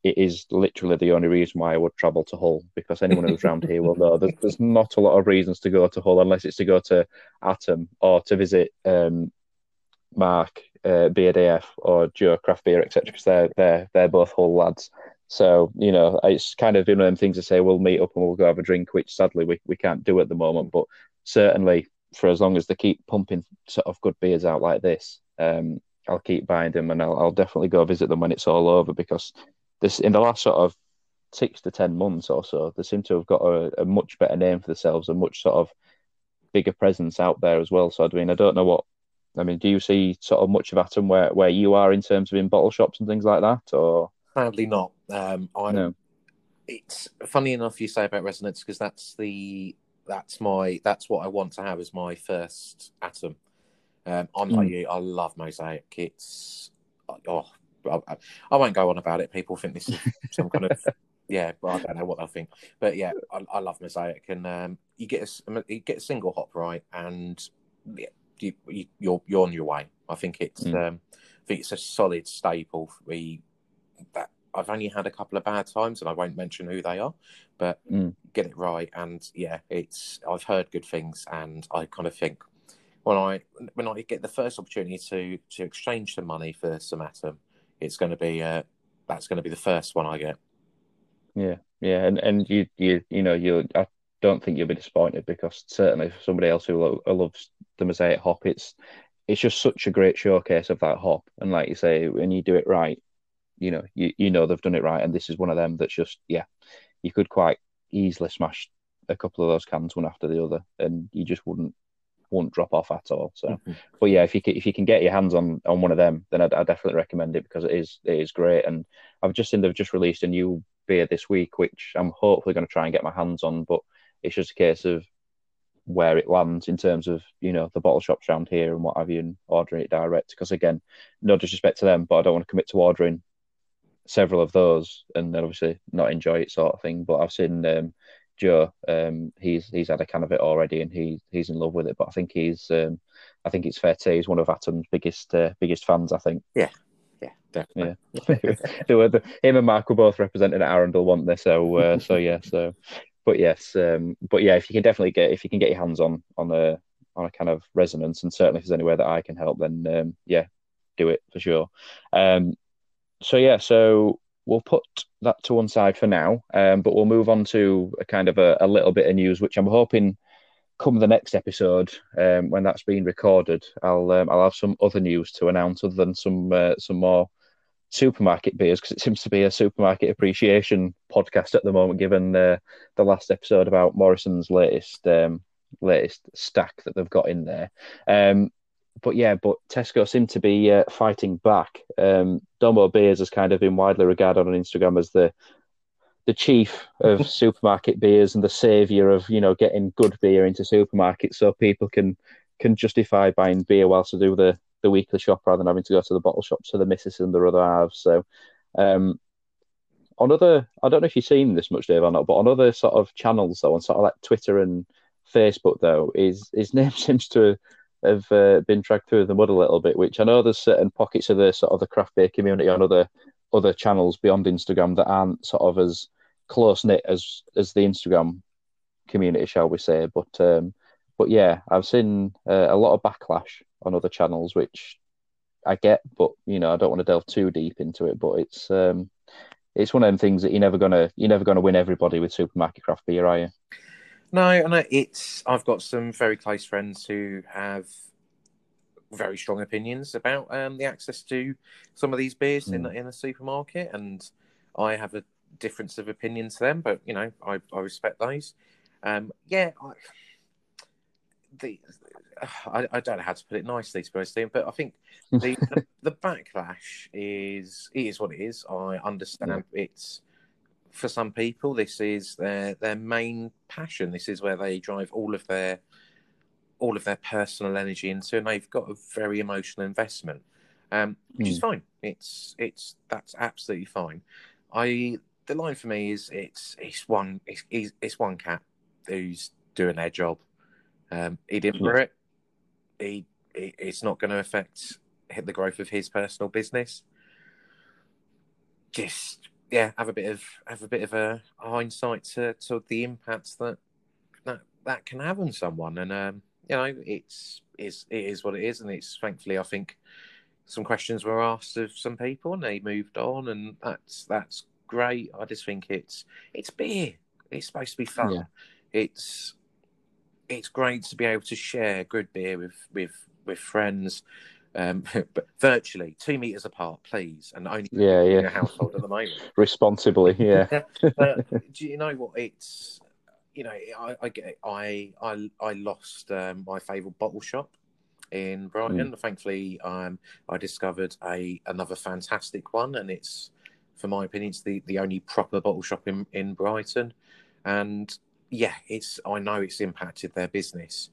it is literally the only reason why I would travel to Hull because anyone who's around here will know there's, there's, not a lot of reasons to go to Hull unless it's to go to Atom or to visit um, Mark uh, BADF or Joe Craft Beer, etc., because they're they're they're both Hull lads. So you know, it's kind of one of them things to say we'll meet up and we'll go have a drink, which sadly we, we can't do at the moment. But certainly, for as long as they keep pumping sort of good beers out like this, um, I'll keep buying them and I'll, I'll definitely go visit them when it's all over because this in the last sort of six to ten months or so, they seem to have got a, a much better name for themselves, a much sort of bigger presence out there as well. So I mean, I don't know what I mean, do you see sort of much of Atom where, where you are in terms of in bottle shops and things like that, or sadly not? Um, I no. It's funny enough you say about resonance because that's the that's my that's what I want to have as my first Atom. Um, I'm mm. like you, I love Mosaic. It's oh, I, I, won't go on about it. People think this is some kind of [LAUGHS] yeah, but I don't know what they'll think. But yeah, I, I love Mosaic, and um, you get a you get a single hop right, and yeah, you, are you're, you're on your way. I think it's mm. um, I think it's a solid staple. We that I've only had a couple of bad times, and I won't mention who they are, but mm. get it right, and yeah, it's I've heard good things, and I kind of think when I when I get the first opportunity to to exchange some money for some atom, it's going to be uh, that's going to be the first one I get. Yeah, yeah, and and you you you know you I don't think you'll be disappointed because certainly for somebody else who, lo- who loves the mosaic hop, it's it's just such a great showcase of that hop. And like you say, when you do it right, you know you you know they've done it right, and this is one of them that's just yeah, you could quite easily smash a couple of those cans one after the other, and you just wouldn't won't drop off at all. So, mm-hmm. but yeah, if you can, if you can get your hands on on one of them, then I'd, I'd, definitely recommend it because it is it is great. And I've just seen they've just released a new beer this week, which I'm hopefully going to try and get my hands on. But it's just a case of where it lands in terms of you know the bottle shops around here and what have you, and ordering it direct. Because again, no disrespect to them, but I don't want to commit to ordering several of those and then obviously not enjoy it sort of thing. But I've seen um, Joe, um, he's he's had a can of it already and he he's in love with it. But I think he's um, I think it's fair to say he's one of Atom's biggest uh, biggest fans. I think. Yeah, yeah, definitely. Yeah, [LAUGHS] they were the, him and Mark were both representing at Arundel, weren't they? So, uh, so yeah, so, but yes, um, but yeah, if you can definitely get if you can get your hands on on a on a kind of resonance, and certainly if there's any way that I can help, then um, yeah, do it for sure. Um, so yeah, so we'll put that to one side for now, um, but we'll move on to a kind of a, a little bit of news, which I'm hoping come the next episode um, when that's been recorded, I'll um, I'll have some other news to announce other than some uh, some more supermarket beers because it seems to be a supermarket appreciation podcast at the moment. Given uh, the last episode about Morrison's latest um, latest stack that they've got in there. Um, but yeah, but Tesco seem to be uh, fighting back. Um, Domo Beers has kind of been widely regarded on Instagram as the the chief of [LAUGHS] supermarket beers and the savior of you know getting good beer into supermarkets so people can can justify buying beer whilst they do the the weekly shop rather than having to go to the bottle shop to the missus and their other halves so um on other i don't know if you've seen this much dave or not but on other sort of channels though on sort of like twitter and facebook though his his [LAUGHS] name seems to have uh, been dragged through the mud a little bit which i know there's certain pockets of the sort of the craft beer community on other other channels beyond instagram that aren't sort of as close knit as as the Instagram community, shall we say? But um, but yeah, I've seen uh, a lot of backlash on other channels, which I get, but you know, I don't want to delve too deep into it. But it's um, it's one of them things that you're never gonna you're never gonna win everybody with supermarket craft beer, are you? No, and it's I've got some very close friends who have very strong opinions about um, the access to some of these beers mm. in in a supermarket, and I have a difference of opinion to them, but you know, I, I respect those. Um, yeah, I, the I, I, don't know how to put it nicely, to be honest, but I think [LAUGHS] the, the, the backlash is it is what it is. I understand yeah. it's for some people this is their their main passion. This is where they drive all of their all of their personal energy into, and they've got a very emotional investment, um, which mm. is fine. It's it's that's absolutely fine. I the line for me is it's it's one it's it's one cat who's doing their job. Um, he didn't for it. He, he it's not going to affect hit the growth of his personal business. Just yeah, have a bit of have a bit of a hindsight to, to the impacts that that that can have on someone, and um, you know it's is it is what it is, and it's thankfully I think some questions were asked of some people, and they moved on, and that's that's great. I just think it's it's beer. It's supposed to be fun. Yeah. It's it's great to be able to share good beer with with with friends, um, [LAUGHS] but virtually two meters apart, please, and only yeah, yeah. in your household at the moment. [LAUGHS] Responsibly, yeah. [LAUGHS] do you know what it's? You know, I I get I I I lost um, my favourite bottle shop in Brighton. Mm. Thankfully, um, I discovered a another fantastic one, and it's for my opinion, it's the, the only proper bottle shop in, in Brighton. And yeah, it's I know it's impacted their business.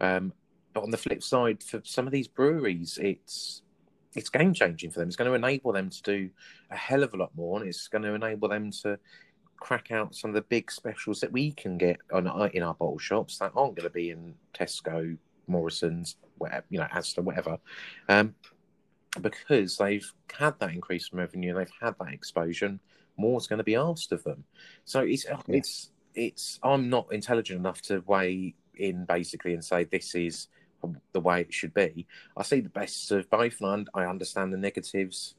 Um, but on the flip side, for some of these breweries, it's it's game changing for them. It's going to enable them to do a hell of a lot more, and it's going to enable them to crack out some of the big specials that we can get on in our bottle shops that aren't going to be in Tesco, Morrison's, whatever, you know, Asda, whatever, um, because they've had that increase in revenue, they've had that exposure. More is going to be asked of them. So it's yeah. it's it's. I'm not intelligent enough to weigh in basically and say this is the way it should be. I see the best of both, and I understand the negatives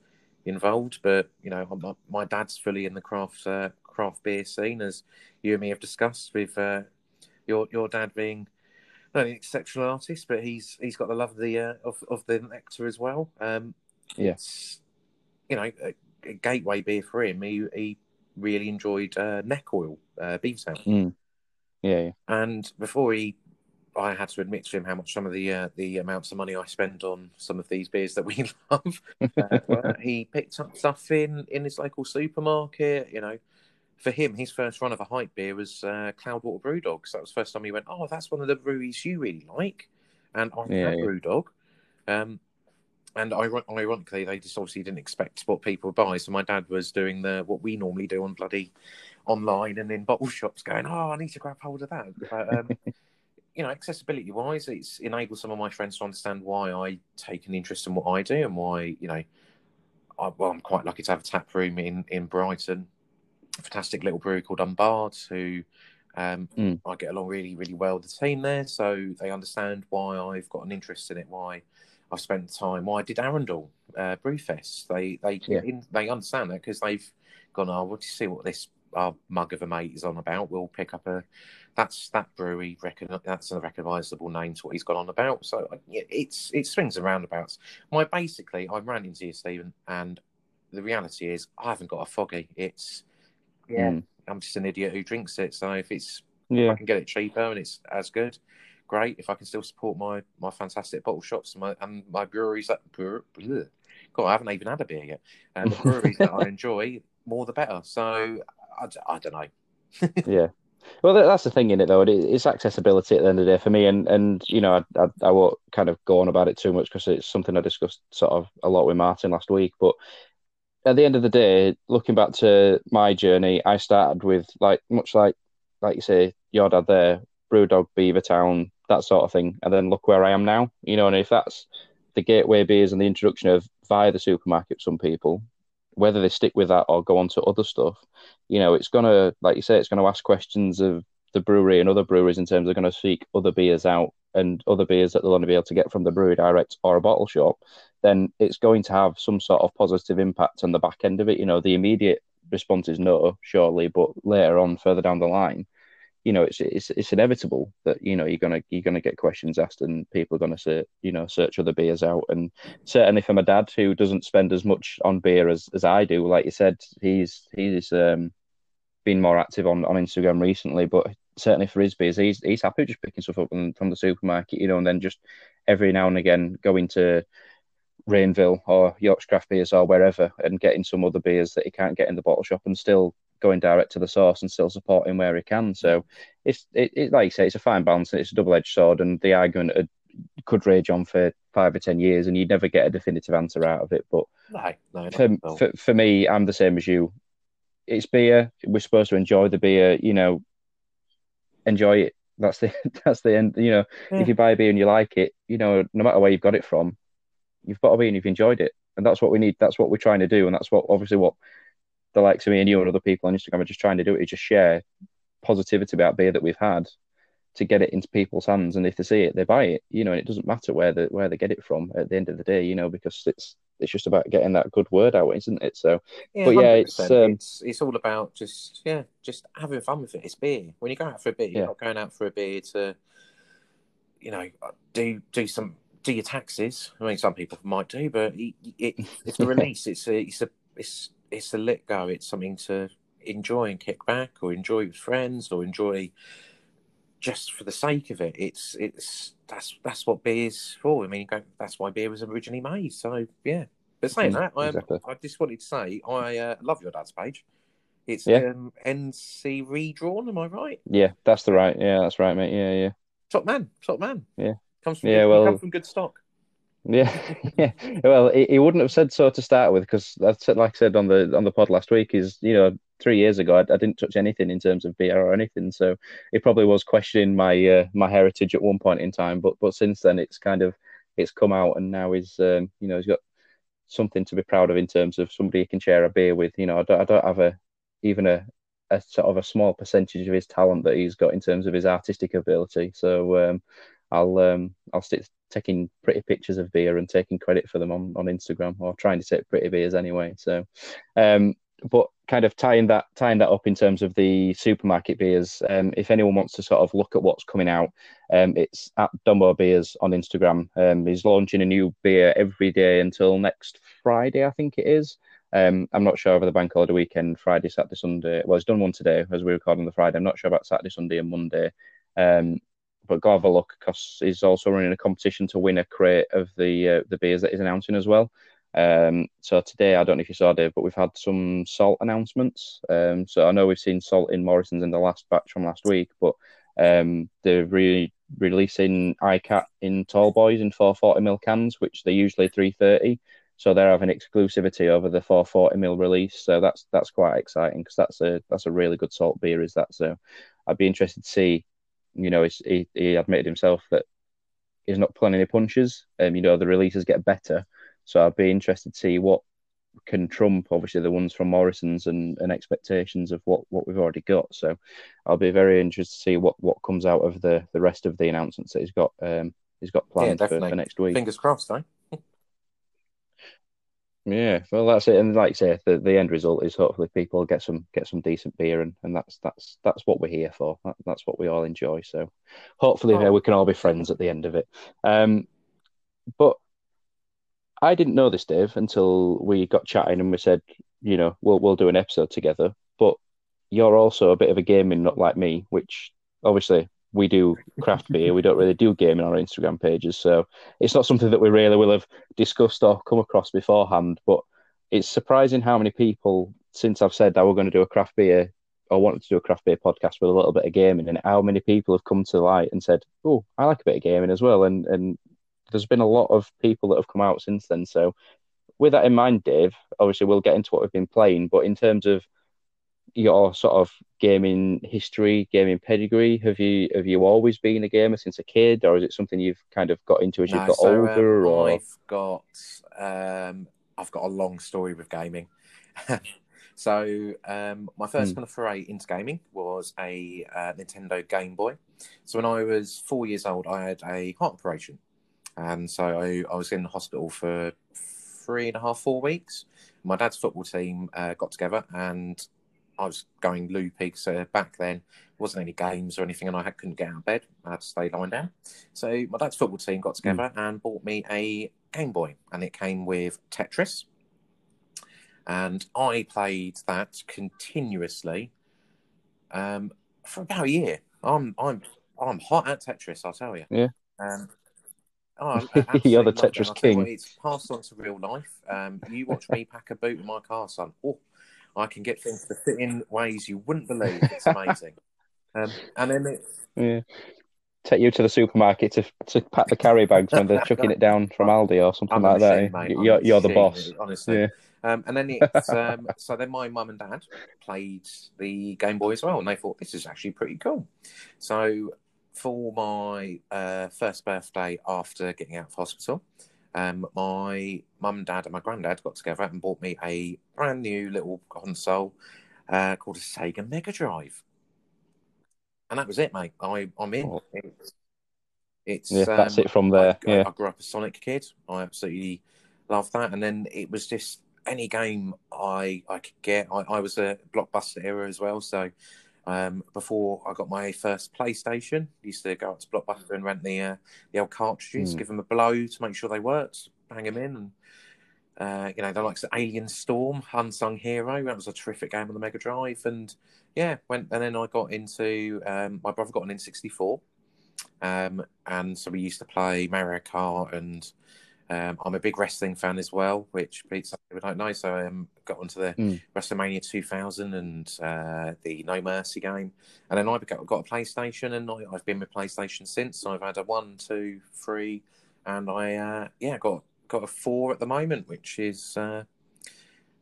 involved. But you know, my dad's fully in the craft uh, craft beer scene, as you and me have discussed. With uh, your your dad being not an exceptional artist, but he's he's got the love of the uh, of of the nectar as well. Um, yes, you know, a, a, gateway beer for him. He he really enjoyed uh, neck oil, uh, beef Mm. Yeah, yeah, and before he I had to admit to him how much some of the uh, the amounts of money I spend on some of these beers that we [LAUGHS] love. uh, [LAUGHS] he picked up stuff in in his local supermarket. You know, for him, his first run of a hype beer was uh, Cloudwater Brewdog. So that was the first time he went, "Oh, that's one of the breweries you really like," and I yeah, had yeah. Brewdog. Um, and ironically, they just obviously didn't expect what people would buy. So my dad was doing the what we normally do on bloody online and in bottle shops, going, "Oh, I need to grab hold of that." But, um, [LAUGHS] you know, accessibility wise, it's enabled some of my friends to understand why I take an interest in what I do and why, you know, I, well, I'm quite lucky to have a tap room in, in Brighton, a fantastic little brewery called Unbarred, who um, mm. I get along really, really well with the team there. So they understand why I've got an interest in it, why I've spent time, why I did Arundel uh, Brewfest. They they yeah. in, they understand that because they've gone, oh, we'll see what this our mug of a mate is on about. We'll pick up a that's that brewery. Reckon that's a recognisable name to what he's gone on about. So it's it swings and roundabouts. My basically, I ran into you, Stephen, and the reality is I haven't got a foggy. It's yeah. I'm just an idiot who drinks it. So if it's yeah, I can get it cheaper and it's as good. Great. If I can still support my my fantastic bottle shops and my and my breweries that God, I haven't even had a beer yet. And the breweries that I [LAUGHS] enjoy, more the better. So I, I don't know. [LAUGHS] yeah. Well, that's the thing in it, though. It's accessibility at the end of the day for me, and and you know, I, I, I won't kind of go on about it too much because it's something I discussed sort of a lot with Martin last week. But at the end of the day, looking back to my journey, I started with like much like like you say, your dad there, Brewdog, Beavertown, that sort of thing, and then look where I am now. You know, and if that's the gateway beers and the introduction of via the supermarket, some people, whether they stick with that or go on to other stuff, you know, it's gonna, like you say, it's gonna ask questions of the brewery and other breweries in terms of going to seek other beers out and other beers that they'll only be able to get from the brewery direct or a bottle shop, then it's going to have some sort of positive impact on the back end of it. You know, the immediate response is no, surely, but later on, further down the line, you know, it's it's it's inevitable that you know you're gonna you're gonna get questions asked and people are gonna say you know search other beers out. And certainly for my dad, who doesn't spend as much on beer as, as I do, like you said, he's he's um been more active on, on Instagram recently, but certainly for his beers, he's he's happy just picking stuff up from, from the supermarket, you know, and then just every now and again going to Rainville or Yorkshire Craft Beers or wherever and getting some other beers that he can't get in the bottle shop and still going direct to the source and still supporting where he can. So it's it, it like you say, it's a fine balance and it's a double edged sword. And the argument could rage on for five or ten years, and you'd never get a definitive answer out of it. But no, no, for, for for me, I'm the same as you. It's beer. We're supposed to enjoy the beer. You know, enjoy it. That's the [LAUGHS] that's the end. You know, yeah. if you buy a beer and you like it, you know, no matter where you've got it from, you've got a beer and you've enjoyed it, and that's what we need. That's what we're trying to do, and that's what obviously what the likes of me and you and other people on Instagram are just trying to do is just share positivity about beer that we've had to get it into people's hands. And if they see it, they buy it. You know, and it doesn't matter where the where they get it from at the end of the day. You know, because it's it's just about getting that good word out, isn't it? So, yeah, but yeah, it's um, it's it's all about just yeah, just having fun with it. It's beer. When you go out for a beer, you're not going out for a beer to, you know, do do some do your taxes. I mean, some people might do, but it, it, it's a [LAUGHS] release. it's a it's a it's it's a let go. It's something to enjoy and kick back, or enjoy with friends, or enjoy just for the sake of it. It's it's that's that's what beer's for. I mean, that's why beer was originally made. So yeah. But saying mm, that, I, exactly. I just wanted to say I uh, love your dad's page. It's yeah. um, NC redrawn. Am I right? Yeah, that's the right. Yeah, that's right, mate. Yeah, yeah. Top man, top man. Yeah, comes from yeah. Well, comes from good stock. Yeah, [LAUGHS] yeah. Well, he, he, wouldn't have said so to start with because that's like I said on the on the pod last week. Is you know three years ago, I, I, didn't touch anything in terms of beer or anything. So it probably was questioning my uh, my heritage at one point in time. But but since then, it's kind of it's come out, and now he's um, you know he's got something to be proud of in terms of somebody he can share a beer with. You know, I don't, I don't have a even a, a sort of a small percentage of his talent that he's got in terms of his artistic ability. So um, I'll um, I'll stick taking pretty pictures of beer and taking credit for them on, on Instagram or trying to take pretty beers anyway. So, um, but kind of tying that tying that up in terms of the supermarket beers. Um, if anyone wants to sort of look at what's coming out, um, it's at Dumbo Beers on Instagram. Um, he's launching a new beer every day until next Friday, I think it is. Um, I'm not sure over the bank holiday weekend, Friday, Saturday, Sunday. Well, he's done one today as we record on the Friday. I'm not sure about Saturday, Sunday, and Monday. Um, but go have a look because he's also running a competition to win a crate of the uh, the beers that he's announcing as well. Um, so today, I don't know if you saw Dave, but we've had some salt announcements. Um, so I know we've seen salt in Morrison's in the last batch from last week, but um, they're really releasing Ikat in tall boys in 440 ml cans, which they're usually 330. So they're having exclusivity over the 440 ml release. So that's that's quite exciting because that's a that's a really good salt beer. Is that so? I'd be interested to see. You know, he he admitted himself that he's not pulling any punches. Um, you know, the releases get better so I'd be interested to see what can trump obviously the ones from Morrison's and, and expectations of what, what we've already got. So I'll be very interested to see what, what comes out of the, the rest of the announcements that he's got um he's got planned yeah, for, for next week. Fingers crossed, eh? Yeah, well that's it. And like I say, the, the end result is hopefully people get some get some decent beer and, and that's that's that's what we're here for. That, that's what we all enjoy. So hopefully oh. we can all be friends at the end of it. Um but I didn't know this, Dave, until we got chatting and we said, you know, we'll we'll do an episode together. But you're also a bit of a gaming nut like me, which obviously we do craft beer. We don't really do gaming on our Instagram pages, so it's not something that we really will have discussed or come across beforehand. But it's surprising how many people, since I've said that we're going to do a craft beer or wanted to do a craft beer podcast with a little bit of gaming, and how many people have come to light and said, "Oh, I like a bit of gaming as well," and and there's been a lot of people that have come out since then. So, with that in mind, Dave, obviously we'll get into what we've been playing, but in terms of your sort of gaming history, gaming pedigree, have you have you always been a gamer since a kid, or is it something you've kind of got into as no, you've got so, older? Um, or I've got um, I've got a long story with gaming. [LAUGHS] so um, my first hmm. kind of foray into gaming was a uh, Nintendo Game Boy. So when I was four years old, I had a heart operation. And so I, I was in the hospital for three and a half, four weeks. My dad's football team uh, got together and I was going loopy because uh, back then wasn't any games or anything and I couldn't get out of bed. I had to stay lying down. So my dad's football team got together mm. and bought me a Game Boy and it came with Tetris. And I played that continuously um, for about a year. I'm I'm I'm hot at Tetris, I'll tell you. Yeah. Um, [LAUGHS] Oh, You're the Tetris king. It's passed on to real life. Um, you watch me pack a boot in my car, son. Oh, I can get things to fit in ways you wouldn't believe. It's [LAUGHS] amazing. um, and then it, yeah, take you to the supermarket to to pack the carry bags when they're [LAUGHS] chucking it down from Aldi or something like machine, that. Mate. You're, you're the boss, honestly. Yeah. Um, and then [LAUGHS] it's um, so then my mum and dad played the Game Boy as well, and they thought this is actually pretty cool. So for my uh, first birthday after getting out of hospital, um, my mum, dad, and my granddad got together and bought me a brand new little console uh, called a Sega Mega Drive. And that was it, mate. I, I'm in. Oh. It's, it's yeah, um, that's it from there. I, yeah. I grew up a Sonic kid. I absolutely loved that. And then it was just any game I I could get. I, I was a blockbuster era as well, so um, before I got my first PlayStation, I used to go out to Blockbuster and rent the uh, the old cartridges, mm. give them a blow to make sure they worked, bang them in, and uh, you know, the likes of Alien Storm, Unsung Hero. That was a terrific game on the Mega Drive, and yeah, went and then I got into um, my brother got an N64, um, and so we used to play Mario Kart and um, I'm a big wrestling fan as well, which some people don't know. So I um, got onto the mm. WrestleMania 2000 and uh, the No Mercy game, and then I got, got a PlayStation, and I, have been with PlayStation since. I've had a one, two, three, and I uh, yeah got got a four at the moment, which is uh,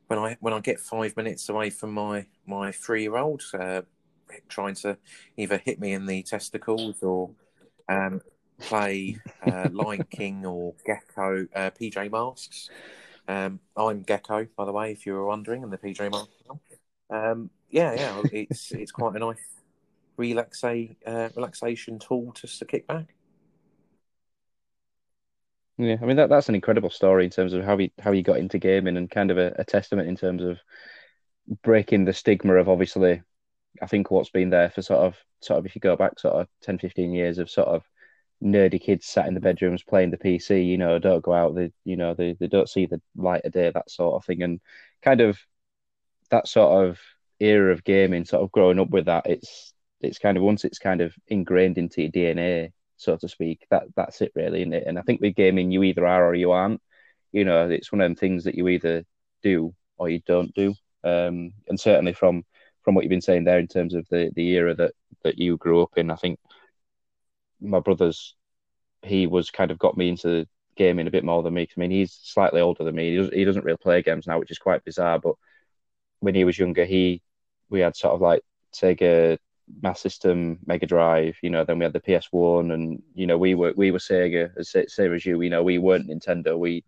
when I when I get five minutes away from my my three year old, uh, trying to either hit me in the testicles or um, play uh, Lion King or Gecko uh, PJ Masks. Um, I'm Gecko, by the way, if you were wondering, and the PJ Masks. Um, yeah, yeah, it's it's quite a nice relaxa, uh, relaxation tool just to kick back. Yeah, I mean that that's an incredible story in terms of how he how he got into gaming and kind of a, a testament in terms of breaking the stigma of obviously I think what's been there for sort of sort of if you go back sort of 10, 15 years of sort of nerdy kids sat in the bedrooms playing the PC, you know, don't go out, they you know, they, they don't see the light of day, that sort of thing. And kind of that sort of era of gaming, sort of growing up with that, it's it's kind of once it's kind of ingrained into your DNA, so to speak. That that's it really, isn't it? And I think with gaming, you either are or you aren't. You know, it's one of them things that you either do or you don't do. Um, and certainly from from what you've been saying there in terms of the the era that that you grew up in, I think my brother's he was kind of got me into gaming a bit more than me. I mean, he's slightly older than me. He doesn't, he doesn't really play games now, which is quite bizarre. But when he was younger, he we had sort of like Sega Master System, Mega Drive. You know, then we had the PS One, and you know, we were we were Sega as same as you. You know, we weren't Nintendo. We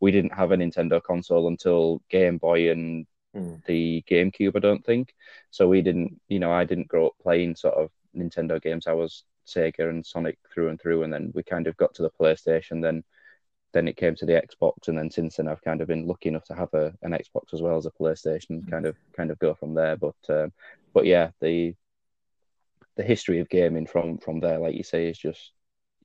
we didn't have a Nintendo console until Game Boy and mm. the GameCube. I don't think so. We didn't. You know, I didn't grow up playing sort of Nintendo games. I was Sega and Sonic through and through, and then we kind of got to the PlayStation. Then then it came to the Xbox, and then since then I've kind of been lucky enough to have a, an Xbox as well as a PlayStation. Kind of kind of go from there. But um, but yeah, the the history of gaming from from there, like you say, is just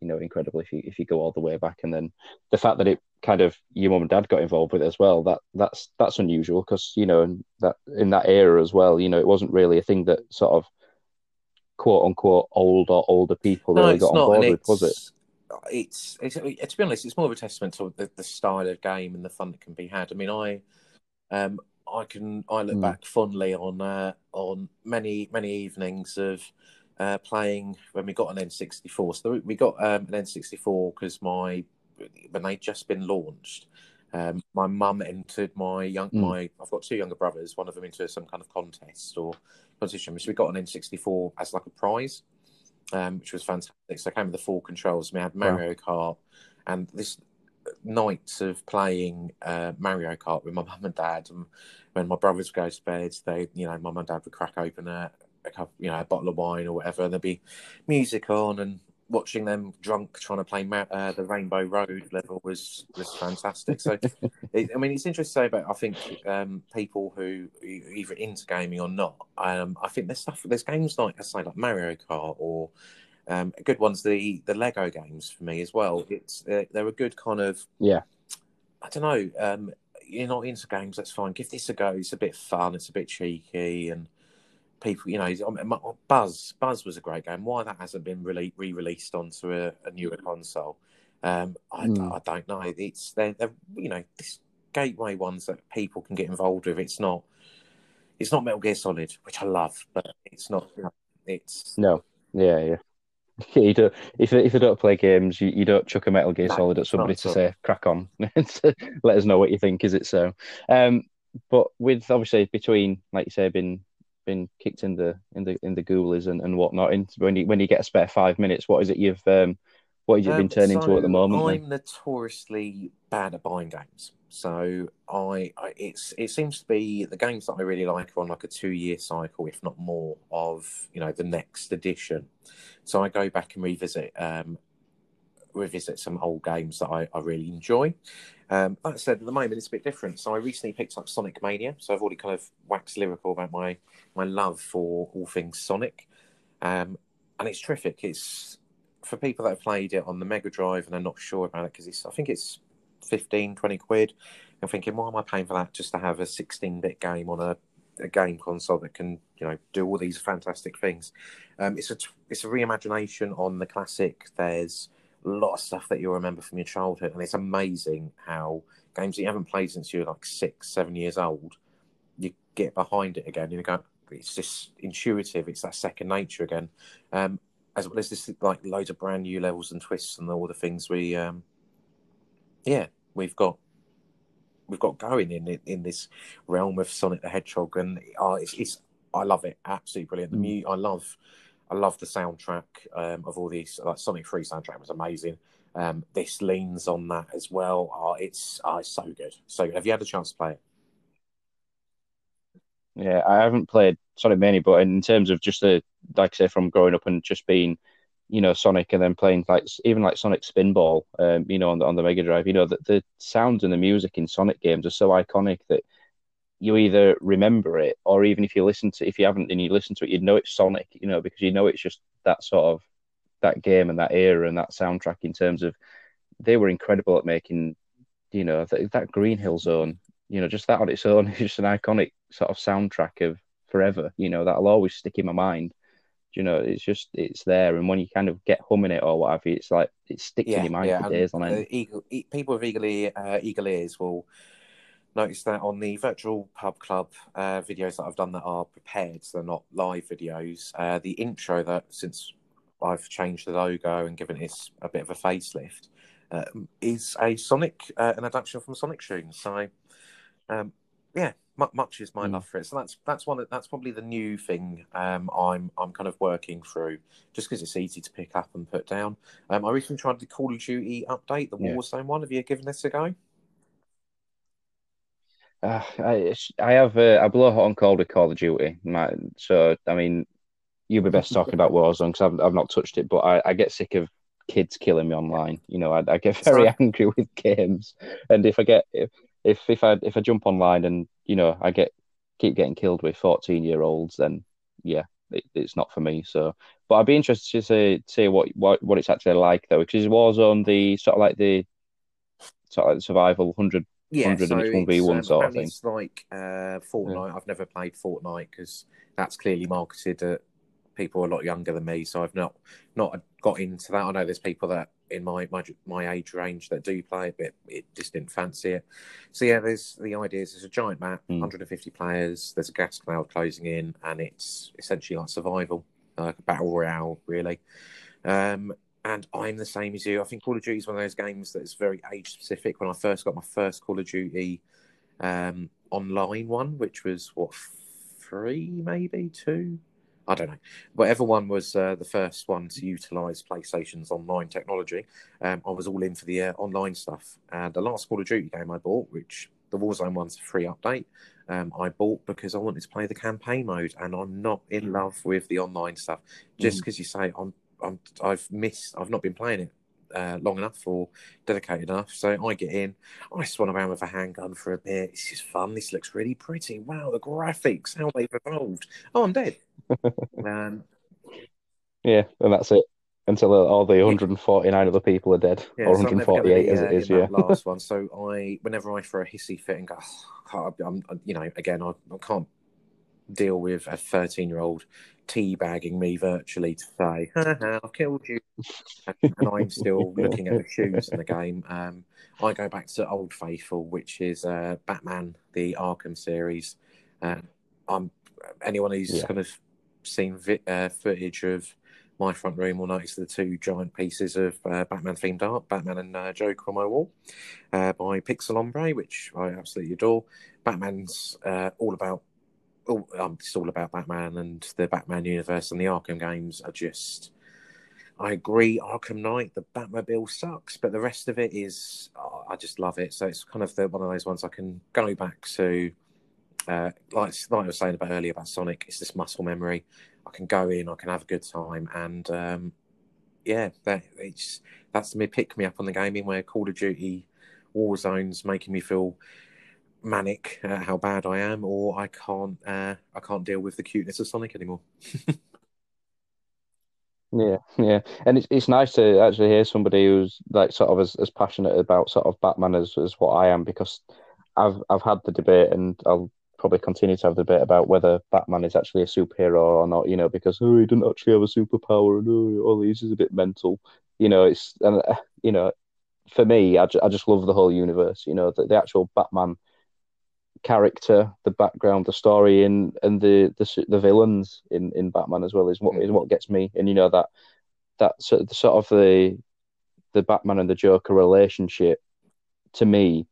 you know incredible if you if you go all the way back, and then the fact that it kind of your mum and dad got involved with it as well. That that's that's unusual because you know that in that era as well, you know, it wasn't really a thing that sort of quote unquote old or older people no, really got on board with, was it? It's, it's, it's to be honest, it's more of a testament to the, the style of game and the fun that can be had. I mean, I um I can I look mm. back fondly on uh, on many many evenings of uh, playing when we got an N64. So we got um, an N64 because my when they'd just been launched. Um, my mum entered my young mm. my I've got two younger brothers. One of them into some kind of contest or competition. So we got an N64 as like a prize, um, which was fantastic. So I came with the four controls. We had Mario wow. Kart, and this nights of playing uh, Mario Kart with my [LAUGHS] mum and dad. And when my brothers go to bed, they, you know, mum and dad would crack open a, a cup, you know, a bottle of wine or whatever, and there'd be music on, and watching them drunk trying to play uh, the Rainbow Road level was was fantastic. So, [LAUGHS] it, I mean, it's interesting to say about I think um, people who either into gaming or not. Um, I think there's stuff. There's games like I say, like Mario Kart or um, good ones. The the Lego games for me as well. It's uh, they're a good kind of yeah. I don't know. Um, you're not into games. That's fine. Give this a go. It's a bit fun. It's a bit cheeky and people, you know, Buzz. Buzz was a great game. Why that hasn't been really re-released onto a, a newer console, um, I, mm. I, don't know. It's they're, they're, you know this gateway ones that people can get involved with. It's not it's not Metal Gear Solid, which I love, but it's not. You know, it's no, yeah, yeah. [LAUGHS] you don't, if if you don't play games, you, you don't chuck a Metal Gear no, Solid at somebody to say crack on. [LAUGHS] Let us know what you think. Is it so? Um, but with obviously between, like you say, been been kicked in the in the in the ghoulies and, and whatnot. And when you when you get a spare five minutes, what is it you've um, what have you um, been turning so to at the moment? I'm then? notoriously bad at buying games. So I, I, it's it seems to be the games that I really like are on like a two year cycle, if not more, of you know the next edition. So I go back and revisit um, revisit some old games that I, I really enjoy. Um, that said, at the moment it's a bit different. So I recently picked up Sonic Mania. So I've already kind of waxed lyrical about my my love for all things Sonic, um, and it's terrific. It's for people that have played it on the Mega Drive and are not sure about it because I think it's 15, 20 quid. I'm thinking, why am I paying for that just to have a 16-bit game on a, a game console that can you know do all these fantastic things? Um, it's a it's a reimagination on the classic. There's a lot of stuff that you'll remember from your childhood, and it's amazing how games that you haven't played since you're like six, seven years old, you get behind it again. You go, it's just intuitive. It's that second nature again. Um, as well as this, like loads of brand new levels and twists and all the things we, um, yeah, we've got. we've got going in in this realm of Sonic the Hedgehog, and uh, it's, it's I love it, absolutely brilliant. The mm. mu- I love I love the soundtrack um, of all these. Like Sonic Three soundtrack was amazing. Um, this leans on that as well. Oh, it's oh, it's so good, so. Have you had a chance to play it? Yeah, I haven't played Sonic Mania, but in terms of just the like I say, from growing up and just being, you know, Sonic, and then playing like even like Sonic Spinball, um, you know, on the on the Mega Drive, you know, the, the sounds and the music in Sonic games are so iconic that you either remember it or even if you listen to if you haven't and you listen to it, you'd know it's Sonic, you know, because you know it's just that sort of that game and that era and that soundtrack in terms of they were incredible at making, you know, that, that Green Hill Zone, you know, just that on its own [LAUGHS] is just an iconic sort of soundtrack of forever. You know, that'll always stick in my mind. You know, it's just it's there, and when you kind of get humming it or whatever, it's like it sticks yeah, in your mind yeah, for days on end. Eagle, people with eagle, uh, eagle ears will notice that on the virtual pub club uh, videos that I've done that are prepared, so they're not live videos. Uh, the intro that since I've changed the logo and given it a bit of a facelift uh, is a Sonic, uh, an adaptation from Sonic tunes. So, um, yeah, much is my mm. love for it. So that's that's one that's probably the new thing um, I'm I'm kind of working through, just because it's easy to pick up and put down. Um, I recently tried the Call of Duty update, the yeah. Warzone one. Have you given this a go? Uh, I I have uh, I blow hot on cold with Call of Duty, so I mean, you'll be best talking about Warzone because I've I've not touched it, but I, I get sick of kids killing me online. You know, I, I get [LAUGHS] very Sorry. angry with games, and if I get if, if if I if I jump online and you know I get keep getting killed with fourteen year olds, then yeah, it, it's not for me. So, but I'd be interested to see say what what what it's actually like though, because Warzone the sort of like the sort of like survival hundred yeah, 100 so and 1v1 um, sort of thing. It's like uh, Fortnite. Yeah. I've never played Fortnite because that's clearly marketed at people a lot younger than me. So I've not not got into that. I know there's people that in my my, my age range that do play it, but it just didn't fancy it. So yeah, there's the idea is there's a giant map, mm. 150 players. There's a gas cloud closing in, and it's essentially like survival, like a battle royale, really. Um, and I'm the same as you. I think Call of Duty is one of those games that's very age specific. When I first got my first Call of Duty um, online one, which was what three, maybe two, I don't know. Whatever one was uh, the first one to utilize PlayStation's online technology, um, I was all in for the uh, online stuff. And the last Call of Duty game I bought, which the Warzone one's a free update, um, I bought because I wanted to play the campaign mode, and I'm not in love with the online stuff. Just because mm. you say I'm I'm, I've missed, I've not been playing it uh, long enough or dedicated enough. So I get in, I swan around with a handgun for a bit. This is fun. This looks really pretty. Wow, the graphics, how they've evolved. Oh, I'm dead. [LAUGHS] um, yeah, and that's it until all the 149 other people are dead, yeah, or 148 as it is. Yeah, last [LAUGHS] one. So I, whenever I throw a hissy fit and go, oh, I'm, you know, again, I, I can't deal with a 13 year old teabagging me virtually to say, [LAUGHS] I've killed you. and I'm still [LAUGHS] looking at the shoes in the game. Um, I go back to Old Faithful, which is uh, Batman, the Arkham series. Uh, I'm anyone who's yeah. kind of seen vi- uh, footage of my front room will notice the two giant pieces of uh, Batman themed art, Batman and uh, Joker on my wall, uh, by Pixel Ombre, which I absolutely adore. Batman's uh, all about all, um, it's all about Batman and the Batman universe and the Arkham games are just. I agree, Arkham Knight, the Batmobile sucks, but the rest of it is, oh, I just love it. So it's kind of the, one of those ones I can go back to. Uh, like, like I was saying about earlier about Sonic, it's this muscle memory. I can go in, I can have a good time, and um, yeah, that it's that's me pick me up on the gaming where Call of Duty Warzone's making me feel manic at how bad I am, or I can't uh, I can't deal with the cuteness of Sonic anymore. [LAUGHS] yeah, yeah, and it's it's nice to actually hear somebody who's like sort of as, as passionate about sort of Batman as, as what I am because I've I've had the debate and I'll probably continue to have the debate about whether Batman is actually a superhero or not. You know, because oh, he doesn't actually have a superpower and oh, all these is a bit mental. You know, it's and uh, you know, for me, I, I just love the whole universe. You know, the, the actual Batman character, the background, the story, and and the the, the villains in, in Batman as well is what is mm. what gets me. And you know that that sort of, sort of the the Batman and the Joker relationship to me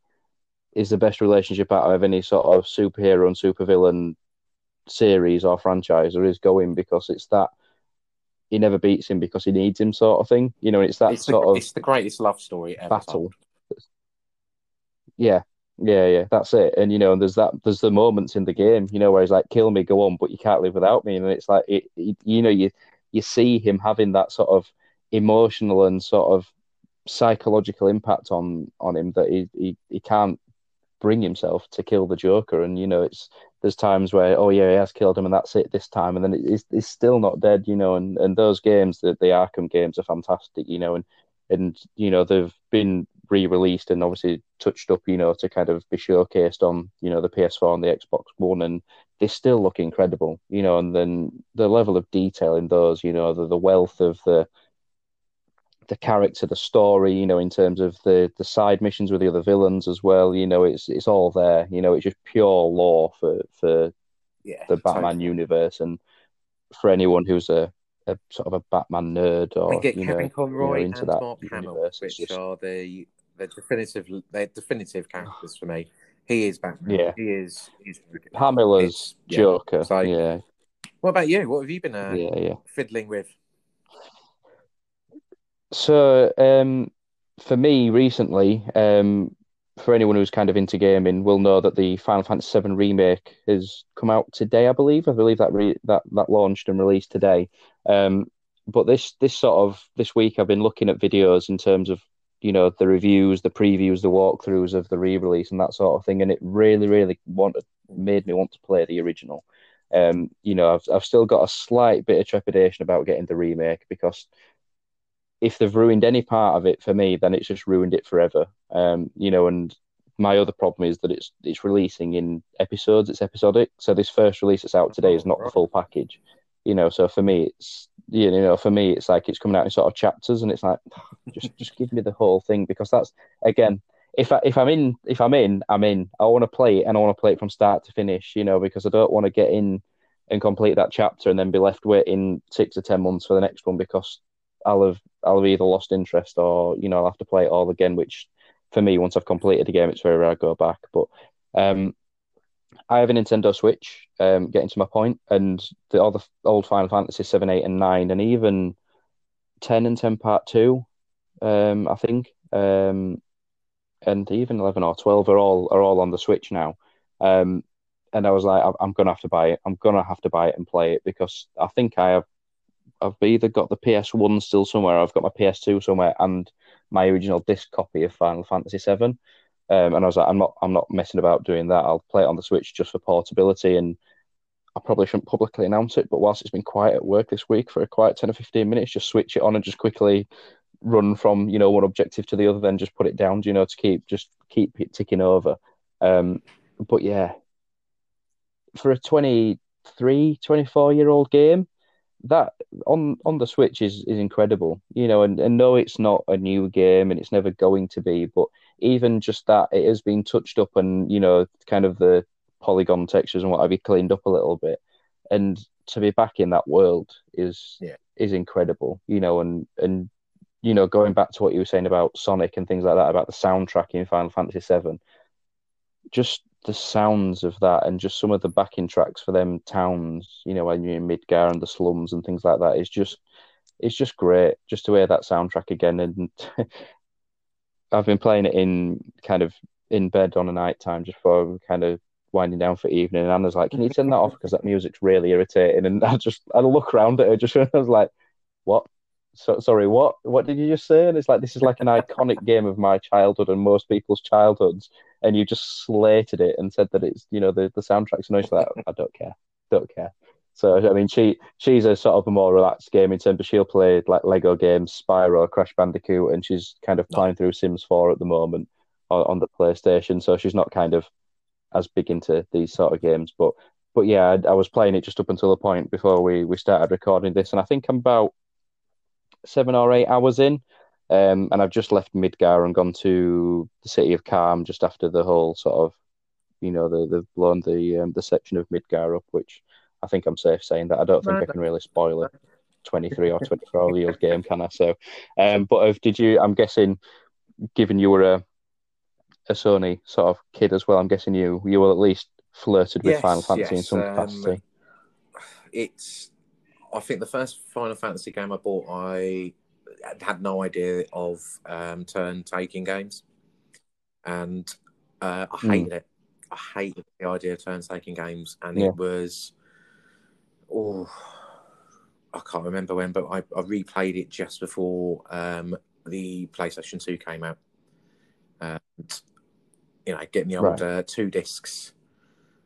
is the best relationship out of any sort of superhero and supervillain series or franchise there is going because it's that he never beats him because he needs him sort of thing. You know, it's that it's sort the, of it's the greatest love story ever battle. Yeah, yeah, yeah. That's it. And you know, and there's that. There's the moments in the game, you know, where he's like, "Kill me, go on," but you can't live without me. And it's like, it, it, you know, you you see him having that sort of emotional and sort of psychological impact on on him that he he, he can't bring himself to kill the Joker. And you know, it's there's times where oh yeah, he has killed him, and that's it this time, and then it's it's still not dead. You know, and and those games, the the Arkham games, are fantastic. You know, and and you know they've been re-released and obviously touched up, you know, to kind of be showcased on, you know, the PS4 and the Xbox One, and they still look incredible, you know. And then the level of detail in those, you know, the, the wealth of the the character, the story, you know, in terms of the the side missions with the other villains as well, you know, it's it's all there, you know, it's just pure lore for for Yeah, the Batman totally. universe, and for anyone who's a, a sort of a Batman nerd or you Kevin know, Conroy you know, into and that Mark Hamill, universe, it's which just are the the definitive they're definitive characters for me. He is Batman. Yeah. He is. He's Hamill It's- yeah. Joker, So- yeah, What about you? What have you been uh, yeah, yeah. fiddling with? So, um, for me recently, um, for anyone who's kind of into gaming, will know that the Final Fantasy VII remake has come out today. I believe. I believe that re that that launched and released today. Um, but this this sort of this week, I've been looking at videos in terms of you know the reviews, the previews, the walkthroughs of the re-release and that sort of thing, and it really, really wanted made me want to play the original. Um, you know, I've I've still got a slight bit of trepidation about getting the remake because if they've ruined any part of it for me, then it's just ruined it forever. Um, you know, and my other problem is that it's it's releasing in episodes. It's episodic. So this first release that's out today is not the full package. You know, so for me, it's you know, for me, it's like it's coming out in sort of chapters, and it's like just just give me the whole thing because that's again. If I if I'm in if I'm in I'm in I want to play it and I want to play it from start to finish you know because I don't want to get in and complete that chapter and then be left waiting six or ten months for the next one because I'll have I'll have either lost interest or you know I'll have to play it all again. Which for me, once I've completed the game, it's very rare I go back. But um, I have a Nintendo Switch. Um, getting to my point, and the other old Final Fantasy seven, eight, and nine, and even ten and ten Part Two, um, I think, um, and even eleven or twelve are all are all on the Switch now. Um, and I was like, I'm gonna have to buy it. I'm gonna have to buy it and play it because I think I have I've either got the PS1 still somewhere, I've got my PS2 somewhere, and my original disc copy of Final Fantasy VII. Um, and I was like, I'm not, I'm not messing about doing that. I'll play it on the Switch just for portability. And I probably shouldn't publicly announce it, but whilst it's been quiet at work this week for a quiet ten or fifteen minutes, just switch it on and just quickly run from you know one objective to the other, then just put it down, you know, to keep just keep it ticking over. Um, but yeah, for a 23, 24 year old game, that on on the Switch is is incredible, you know, and, and no, it's not a new game and it's never going to be, but even just that it has been touched up and you know, kind of the polygon textures and what have you cleaned up a little bit, and to be back in that world is Yeah. is incredible, you know, and and you know, going back to what you were saying about Sonic and things like that about the soundtrack in Final Fantasy VII, just the sounds of that and just some of the backing tracks for them towns, you know, when you're in Midgar and the slums and things like that is just it's just great just to hear that soundtrack again and [LAUGHS] I've been playing it in kind of in bed on a night time just for kind of winding down for evening and Anna's like, Can you turn that off? [LAUGHS] Because that music's really irritating and I just I look around at her just [LAUGHS] I was like, What? So, sorry, what? What did you just say? And it's like this is like an iconic [LAUGHS] game of my childhood and most people's childhoods, and you just slated it and said that it's you know the the soundtrack's nice. Like I don't care, don't care. So I mean, she she's a sort of a more relaxed game in terms of she'll play like Lego games, Spyro, Crash Bandicoot, and she's kind of playing through Sims 4 at the moment on, on the PlayStation. So she's not kind of as big into these sort of games, but but yeah, I, I was playing it just up until the point before we we started recording this, and I think I'm about seven or eight hours in. Um, and I've just left Midgar and gone to the city of Kalm just after the whole sort of, you know, the, they've blown the um, the section of Midgar up, which I think I'm safe saying that. I don't think I can really spoil a 23 or 24 year old game, can I? So, um, but if, did you? I'm guessing, given you were a a Sony sort of kid as well. I'm guessing you you will at least flirted with Yes, Final Fantasy in yes, some um, capacity. it's I think the first Final Fantasy game I bought, I had no idea of um, turn taking games, and uh, I Hmm. hated it. I hated the idea of turn taking games, and Yeah. it was oh, I can't remember when, but I, I replayed it just before um, the PlayStation Two came out. And you know, getting the old uh, two discs.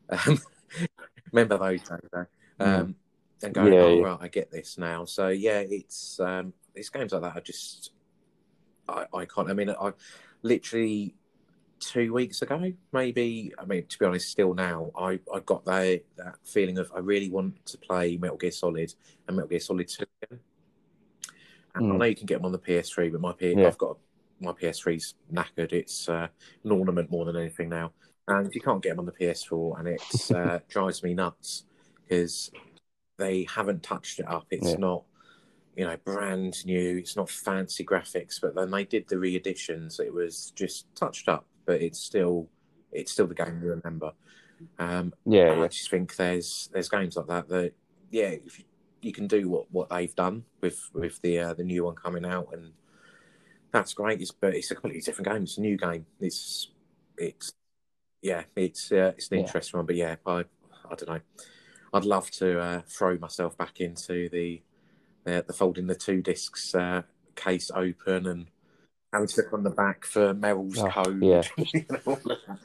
Um, [LAUGHS] remember those days? though? Um, and going, Yeah, oh yeah. right, I get this now. So yeah, it's um, it's games like that. I just, I, I can't. I mean, I literally two weeks ago, maybe. I mean, to be honest, still now, I, I got that that feeling of I really want to play Metal Gear Solid and Metal Gear Solid Two. Again. And I Mm. know you can get them on the PS3, but my P- Yeah. I've got my PS3's knackered. It's uh, an ornament more than anything now. And you can't get them on the PS4, and it [LAUGHS] uh, drives me nuts because they haven't touched it up. It's Yeah. not, you know, brand new. It's not fancy graphics. But then they did the re-editions. It was just touched up, but it's still, it's still the game you remember. Um, Yeah, and I just think there's there's games like that that yeah, if you, you can do what, what they've done with with the uh, the new one coming out, and that's great. It's but it's a completely different game. It's a new game. It's it's yeah, it's uh, it's an Yeah. interesting one. But yeah, I I don't know. I'd love to uh, throw myself back into the the, the folding the two discs uh, case open and having to look on the back for Meryl's Oh, code. yeah. [LAUGHS] you know, all of that.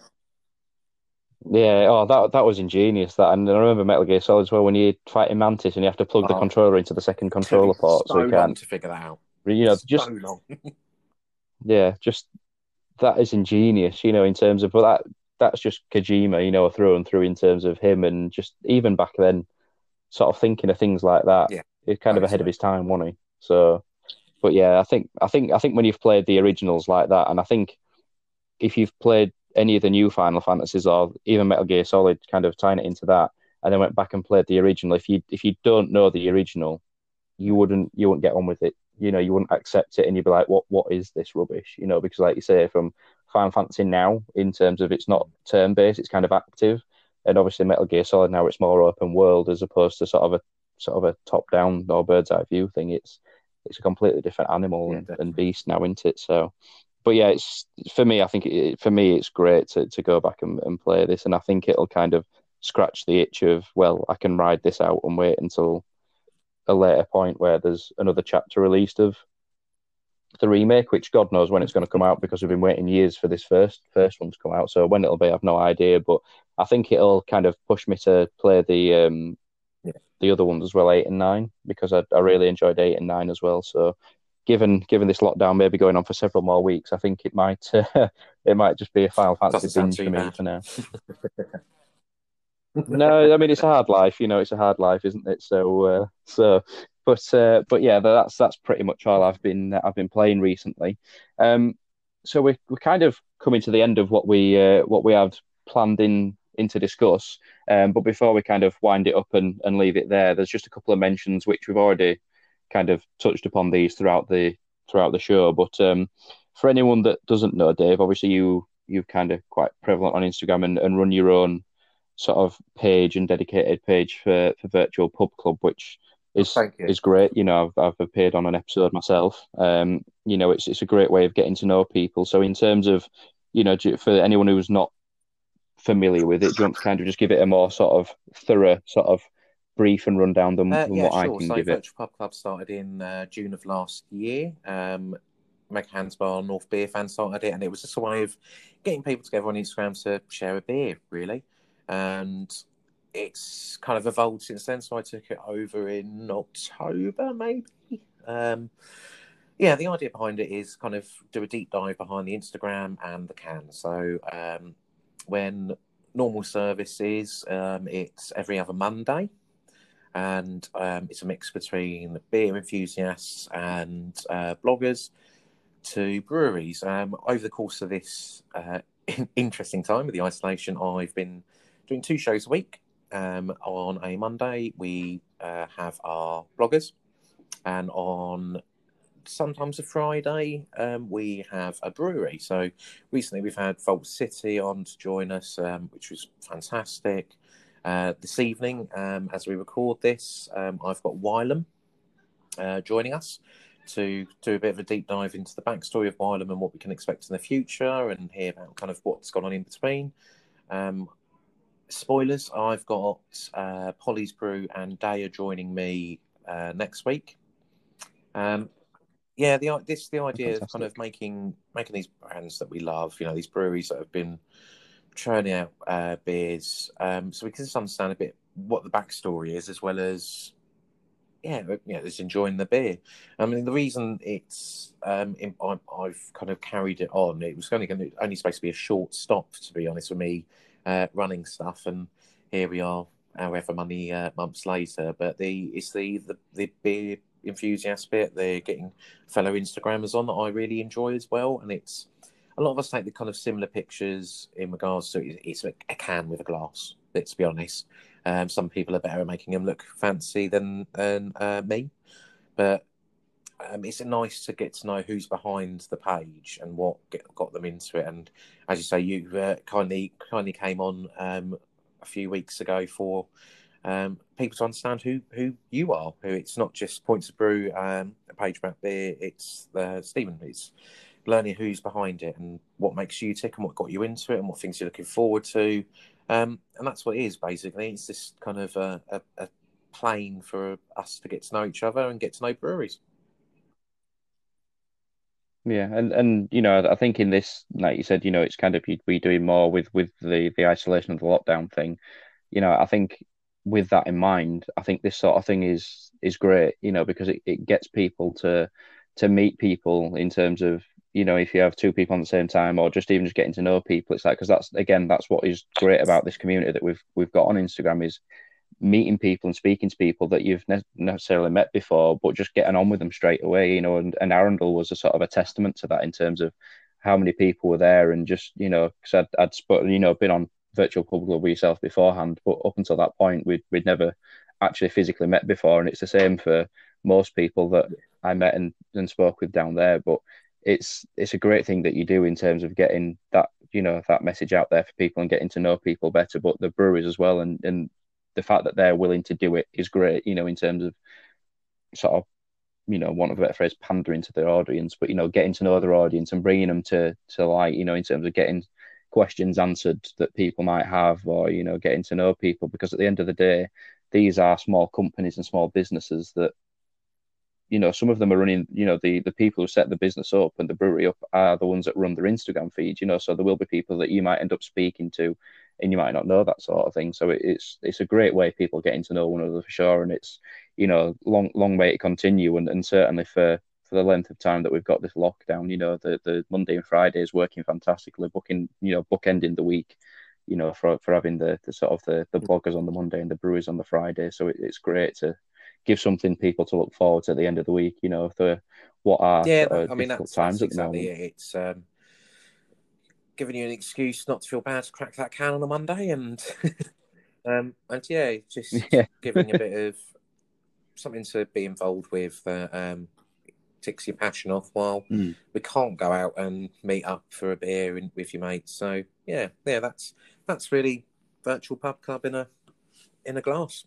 yeah. Oh, that that was ingenious. That, and I remember Metal Gear Solid as well when you're fighting Mantis and you have to plug the Oh. controller into the second controller port, so so you can't. to figure that out. You know, so just long. [LAUGHS] yeah, just that is ingenious. You know, in terms of but that that's just Kojima. You know, through and through in terms of him and just even back then, sort of thinking of things like that. Yeah, he's kind of ahead of his time, wasn't he? So, but yeah, I think I think I think when you've played the originals like that, and I think if you've played any of the new Final Fantasies or even Metal Gear Solid, kind of tying it into that, and then went back and played the original, if you if you don't know the original, you wouldn't you wouldn't get on with it. You know, you wouldn't accept it, and you'd be like, "What what is this rubbish?" You know, because like you say, from Final Fantasy now, in terms of it's not turn based, it's kind of active, and obviously Metal Gear Solid now it's more open world as opposed to sort of a sort of a top down or bird's eye view thing. It's it's a completely different animal Yeah, and, and beast now, isn't it? So, but yeah, it's for me. I think it, for me, it's great to, to go back and, and play this, and I think it'll kind of scratch the itch of well, I can ride this out and wait until a later point where there's another chapter released of the remake, which God knows when it's going to come out because we've been waiting years for this first first one to come out. So when it'll be, I've no idea, but I think it'll kind of push me to play the um. The other ones as well, eight and nine, because I, I really enjoyed eight and nine as well. So given given this lockdown maybe going on for several more weeks, I think it might uh, [LAUGHS] it might just be a Final Fantasy binge for me bad. for now. [LAUGHS] [LAUGHS] no, I mean it's a hard life, you know, it's a hard life, isn't it? So, uh, so, but, uh, but yeah, that's that's pretty much all I've been I've been playing recently. Um, so we're we're kind of coming to the end of what we uh, what we had planned in in to discuss. Um, but before we kind of wind it up and, and leave it there, there's just a couple of mentions which we've already kind of touched upon these throughout the throughout the show. But um, for anyone that doesn't know Dave, obviously you you've kind of quite prevalent on Instagram and, and run your own sort of page and dedicated page for, for Virtual Pub Club, which is Thank is great. You know, I've I've appeared on an episode myself. Um, you know, it's it's a great way of getting to know people. So in terms of, you know, for anyone who's not familiar with it, do you want to kind of just give it a more sort of thorough sort of brief and rundown than, Uh, than yeah, what I can So give it? Virtual Pub Club started in uh, June of last year. Um, Meg Hansbar, North Beer fan started it, and it was just a way of getting people together on Instagram to share a beer, really. And it's kind of evolved since then. So I took it over in October, maybe. Um, yeah, the idea behind it is kind of do a deep dive behind the Instagram and the can. So um, when normal service is, um, it's every other Monday and um, it's a mix between beer enthusiasts and uh, bloggers to breweries. Um, over the course of this uh, [LAUGHS] interesting time with the isolation, I've been doing two shows a week. Um, on a Monday, we uh, have our bloggers, and on sometimes a Friday, um, we have a brewery. So recently we've had Vault City on to join us, um, which was fantastic. Uh, this evening, um, as we record this, um, I've got Wylam uh, joining us to do a bit of a deep dive into the backstory of Wylam and what we can expect in the future and hear about kind of what's gone on in between. Um, spoilers, I've got uh, Polly's Brew and Deya joining me uh, next week. Um, yeah, the this the idea Fantastic. of kind of making making these brands that we love. You know, these breweries that have been churning out uh, beers, um, so we can just understand a bit what the backstory is, as well as yeah, yeah, just enjoying the beer. I mean, the reason it's um, in, I, have kind of carried it on. It was only going to, only supposed to be a short stop, to be honest with me, uh, running stuff, and here we are, however many uh, months later. But the it's the, the the beer enthusiast bit. They're getting fellow Instagrammers on that I really enjoy as well, and it's a lot of us take the kind of similar pictures in regards to it's a, can with a glass. Let's be honest. Um, some people are better at making them look fancy than than uh, me, but um, it's nice to get to know who's behind the page and what get, got them into it. And as you say, you uh, kindly kindly came on um, a few weeks ago for um, people to understand who who you are. Who it's not just Points of Brew, um, a page map beer. It's uh, Stephen. It's learning who's behind it and what makes you tick and what got you into it and what things you're looking forward to. Um, and that's what it is basically. It's just kind of a, a, a plane for us to get to know each other and get to know breweries. Yeah, and and you know, I think in this, like you said, you know, it's kind of you'd be doing more with with the the isolation of the lockdown thing. You know, I think with that in mind, I think this sort of thing is is great, you know, because it, it gets people to to meet people in terms of you know if you have two people on the same time or just even just getting to know people it's like because that's again that's what is great about this community that we've we've got on instagram is meeting people and speaking to people that you've ne- necessarily met before but just getting on with them straight away you know and, and arundel was a sort of a testament to that in terms of how many people were there and just you know because I'd, I'd you know been on virtual pub club with yourself beforehand, but up until that point, we'd we'd never actually physically met before, and it's the same for most people that I met and, and spoke with down there. But it's it's a great thing that you do in terms of getting that you know that message out there for people and getting to know people better. But the breweries as well, and and the fact that they're willing to do it is great. You know, in terms of sort of you know, one of a better phrase, pandering to their audience, but you know, getting to know their audience and bringing them to to light. You know, in terms of getting questions answered that people might have or you know getting to know people because at the end of the day these are small companies and small businesses that you know some of them are running you know the the people who set the business up and the brewery up are the ones that run their instagram feed you know so there will be people that you might end up speaking to and you might not know that sort of thing. So it's it's a great way people getting to know one another for sure and it's you know long long way to continue and, and certainly for for the length of time that we've got this lockdown. You know, the the Monday and Friday is working fantastically, booking you know bookending the week. You know, for for having the, the sort of the the bloggers on the Monday and the brewers on the Friday. So it, it's great to give something people to look forward to at the end of the week. You know, the what are yeah, I mean that's, times that's exactly it. It's um, giving you an excuse not to feel bad to crack that can on a Monday, and [LAUGHS] um, and yeah, just [LAUGHS] yeah. giving a bit of something to be involved with. Uh, um, ticks your passion off while mm. we can't go out and meet up for a beer in, with your mates. So yeah, yeah, that's that's really virtual pub club in a in a glass.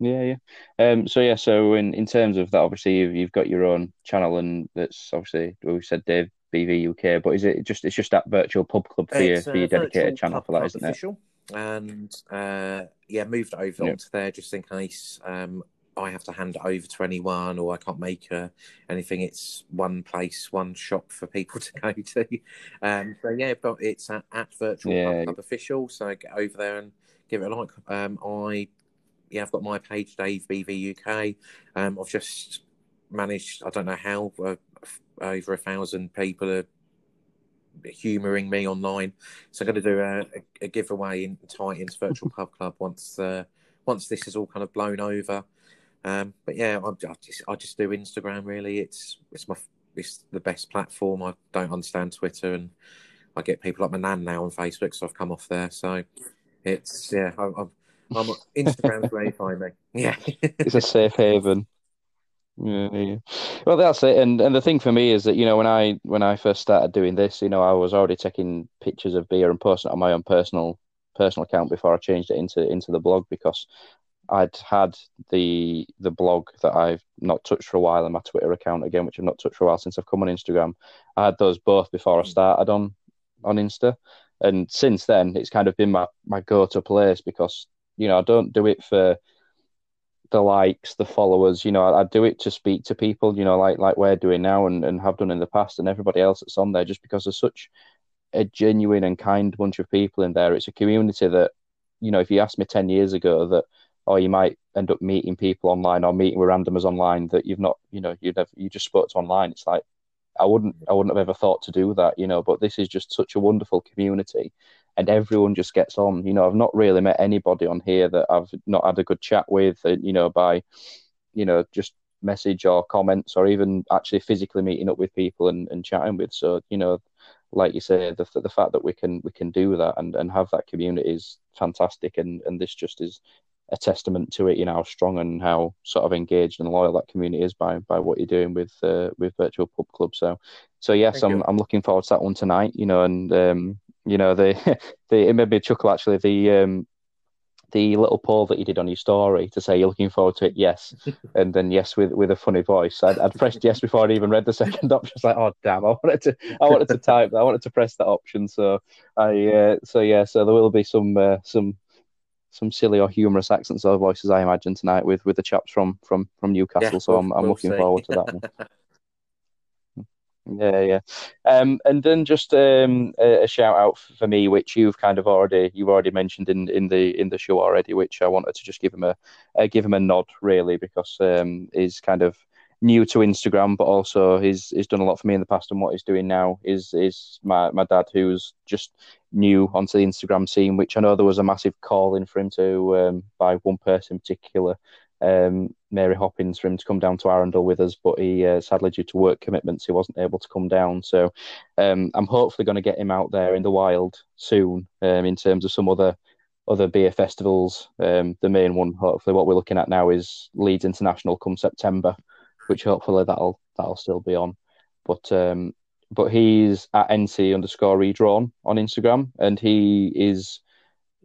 Yeah, yeah. Um, so yeah, so in, in terms of that, obviously you've, you've got your own channel, and that's obviously we said Dave BV UK. But is it just it's just that virtual pub club for your for your dedicated channel for that, isn't official. it? And uh, yeah, moved over yep. onto there just in case um, I have to hand it over to anyone or I can't make uh, anything. It's one place, one shop for people [LAUGHS] to go to. Um, so yeah, but it's at, at Virtual yeah. Club Official. So get over there and give it a like. Um, I yeah, I've got my page, Dave BV UK. Um, I've just managed. I don't know how uh, over a thousand people are humouring me online. So I'm going to do a, a, a giveaway in Titans Virtual [LAUGHS] Pub Club once uh, once this is all kind of blown over. Um, but yeah, I, I, just I just do Instagram. Really, it's it's my it's the best platform. I don't understand Twitter, and I get people like my nan now on Facebook, so I've come off there. So it's yeah, I, I'm, I'm Instagram's [LAUGHS] where you find me. [LAUGHS] Yeah, it's a safe haven. Yeah, yeah. Well, that's it. And and the thing for me is that you know when I when I first started doing this, you know, I was already taking pictures of beer and posting it on my own personal personal account before I changed it into into the blog because I'd had the the blog that I've not touched for a while and my Twitter account again, which I've not touched for a while since I've come on Instagram. I had those both before I mm. started on on Insta, and since then it's kind of been my my go to place because you know I don't do it for the likes, the followers. You know, I, I, do it to speak to people. You know, like like we're doing now and, and have done in the past, and everybody else that's on there. Just because there's such a genuine and kind bunch of people in there, it's a community that, you know, if you asked me ten years ago that, oh, you might end up meeting people online or meeting with randomers online that you've not, you know, you'd have you just spoke to online. It's like I wouldn't I wouldn't have ever thought to do that, you know. But this is just such a wonderful community, and everyone just gets on. You know, I've not really met anybody on here that I've not had a good chat with, uh, you know, by, you know, just message or comments or even actually physically meeting up with people and, and chatting with. So, you know, like you say, the the fact that we can we can do that and, and have that community is fantastic, and and this just is a testament to it. You know how strong and how sort of engaged and loyal that community is by by what you're doing with uh, with virtual pub club. So, so yes, Thank I'm you. I'm looking forward to that one tonight. You know, and um, you know, the [LAUGHS] the it made me chuckle actually. The um, the little poll that you did on your story to say you're looking forward to it, yes, [LAUGHS] and then yes with with a funny voice. I'd, I'd pressed yes before I'd even read the [LAUGHS] second option. I was like, oh damn, I wanted to I wanted to type I wanted to press that option. So I uh, so yeah, so there will be some uh, some some silly or humorous accents or voices I imagine tonight with with the chaps from from from Newcastle. Yeah, so I'm I'm looking forward to that one. [LAUGHS] Yeah, yeah. Um, and then just um, a, a, shout out for me, which you've kind of already you've already mentioned in, in the in the show already, which I wanted to just give him a uh, give him a nod really because um, he's kind of new to Instagram, but also he's he's done a lot for me in the past, and what he's doing now is is my my dad who's just new onto the Instagram scene, which I know there was a massive calling for him to um, by one person in particular um, Mary Hoppins for him to come down to Arundel with us, but he uh, sadly due to work commitments he wasn't able to come down. So um, I'm hopefully going to get him out there in the wild soon. Um, in terms of some other other beer festivals, um, the main one, hopefully, what we're looking at now is Leeds International come September, which hopefully that'll that'll still be on. But um, but he's at NC underscore redrawn on Instagram, and he is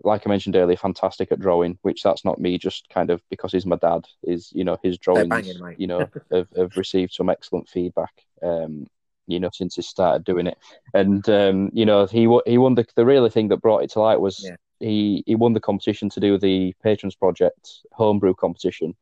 like I mentioned earlier, fantastic at drawing, which that's not me just kind of because he's my dad. Is you know his drawings, banging, you know, [LAUGHS] have, have received some excellent feedback. Um, you know, since he started doing it, and um, you know, he he won the the really thing that brought it to light was yeah. he he won the competition to do the Patrons Project homebrew competition,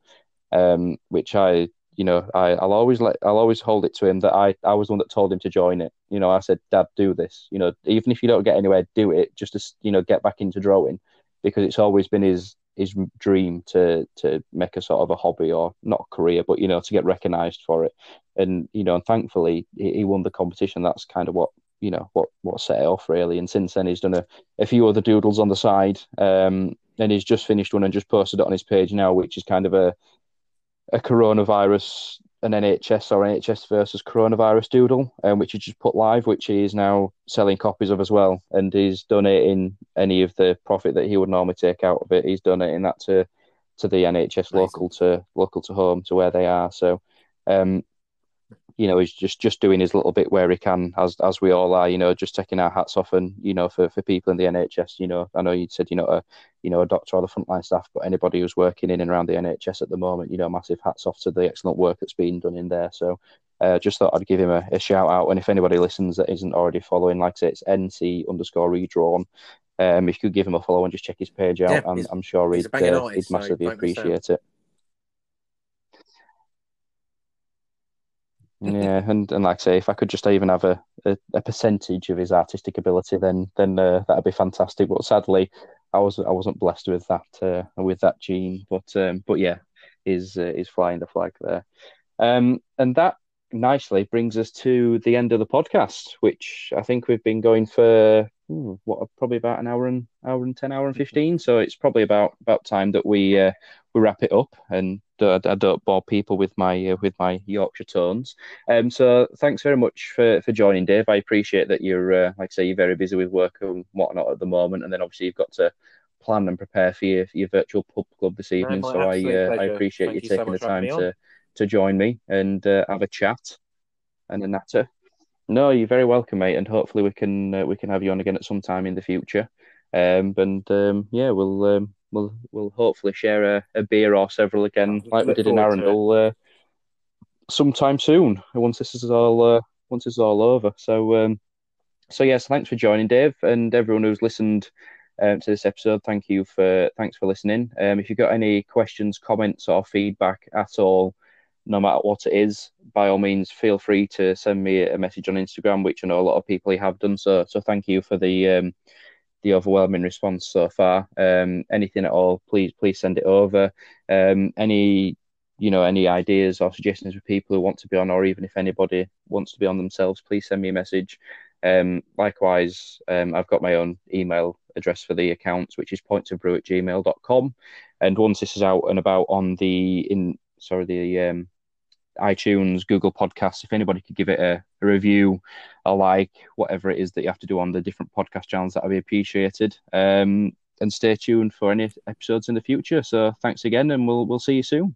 um, which I you know, I, will always let I'll always hold it to him that I, I was the one that told him to join it. You know, I said, Dad, do this. You know, even if you don't get anywhere, do it just to you know get back into drawing, because it's always been his his dream to to make a sort of a hobby or not a career, but you know, to get recognised for it. And you know, and thankfully he, he won the competition. That's kind of what you know what what set it off really. And since then he's done a, a few other doodles on the side. Um, and he's just finished one and just posted it on his page now, which is kind of a a coronavirus, an NHS or NHS versus coronavirus doodle, um, which he just put live, which he is now selling copies of as well, and he's donating any of the profit that he would normally take out of it. He's donating that to to the NHS local to local to home to where they are. So, um, you know, he's just just doing his little bit where he can, as as we all are. You know, just taking our hats off, and you know, for, for people in the NHS. You know, I know you said you know a you know a doctor or the frontline staff, but anybody who's working in and around the NHS at the moment, you know, massive hats off to the excellent work that's being done in there. So. Uh, just thought I'd give him a, a, shout out, and if anybody listens that isn't already following, like I say, it's NC underscore redrawn. Um, if you could give him a follow and just check his page out, yeah, I'm, I'm, sure he'd, uh, he'd massively so appreciate it. Yeah, and, and like I say, if I could just even have a, a, a percentage of his artistic ability, then then uh, that'd be fantastic. But sadly, I was I wasn't blessed with that uh, with that gene. But um, but yeah, is uh, is flying the flag there, um, and that nicely brings us to the end of the podcast, which I think we've been going for ooh, what probably about an hour and hour and ten, hour and fifteen. So it's probably about about time that we uh, we wrap it up and uh, I don't bore people with my uh, with my Yorkshire tones. Um, so thanks very much for, for joining, Dave. I appreciate that you're uh, like I say you're very busy with work and whatnot at the moment, and then obviously you've got to plan and prepare for your, your virtual pub club this evening. so I uh, I appreciate Thank you taking so the time to to join me and uh, have a chat and a natter. No, you're very welcome, mate, and hopefully we can uh, we can have you on again at some time in the future. Um, and um, yeah, we'll um, we'll we'll hopefully share a, a beer or several again, like we did in Arundel, uh, sometime soon. Once this is all uh, once this is all over. So um, so yes, thanks for joining, Dave, and everyone who's listened um, to this episode. Thank you for thanks for listening. Um, if you've got any questions, comments, or feedback at all, no matter what it is, by all means, feel free to send me a message on Instagram, which I know a lot of people have done. So, so thank you for the um, the overwhelming response so far. Um, anything at all, please please send it over. Um, any you know any ideas or suggestions for people who want to be on, or even if anybody wants to be on themselves, please send me a message. Um, likewise, um, I've got my own email address for the accounts, which is pointsofbrew at gmail.com. And once this is out and about on the in sorry the um, iTunes, Google Podcasts. If anybody could give it a, a, review, a like, whatever it is that you have to do on the different podcast channels, that would be appreciated. Um, and stay tuned for any episodes in the future. So thanks again, and we'll we'll see you soon.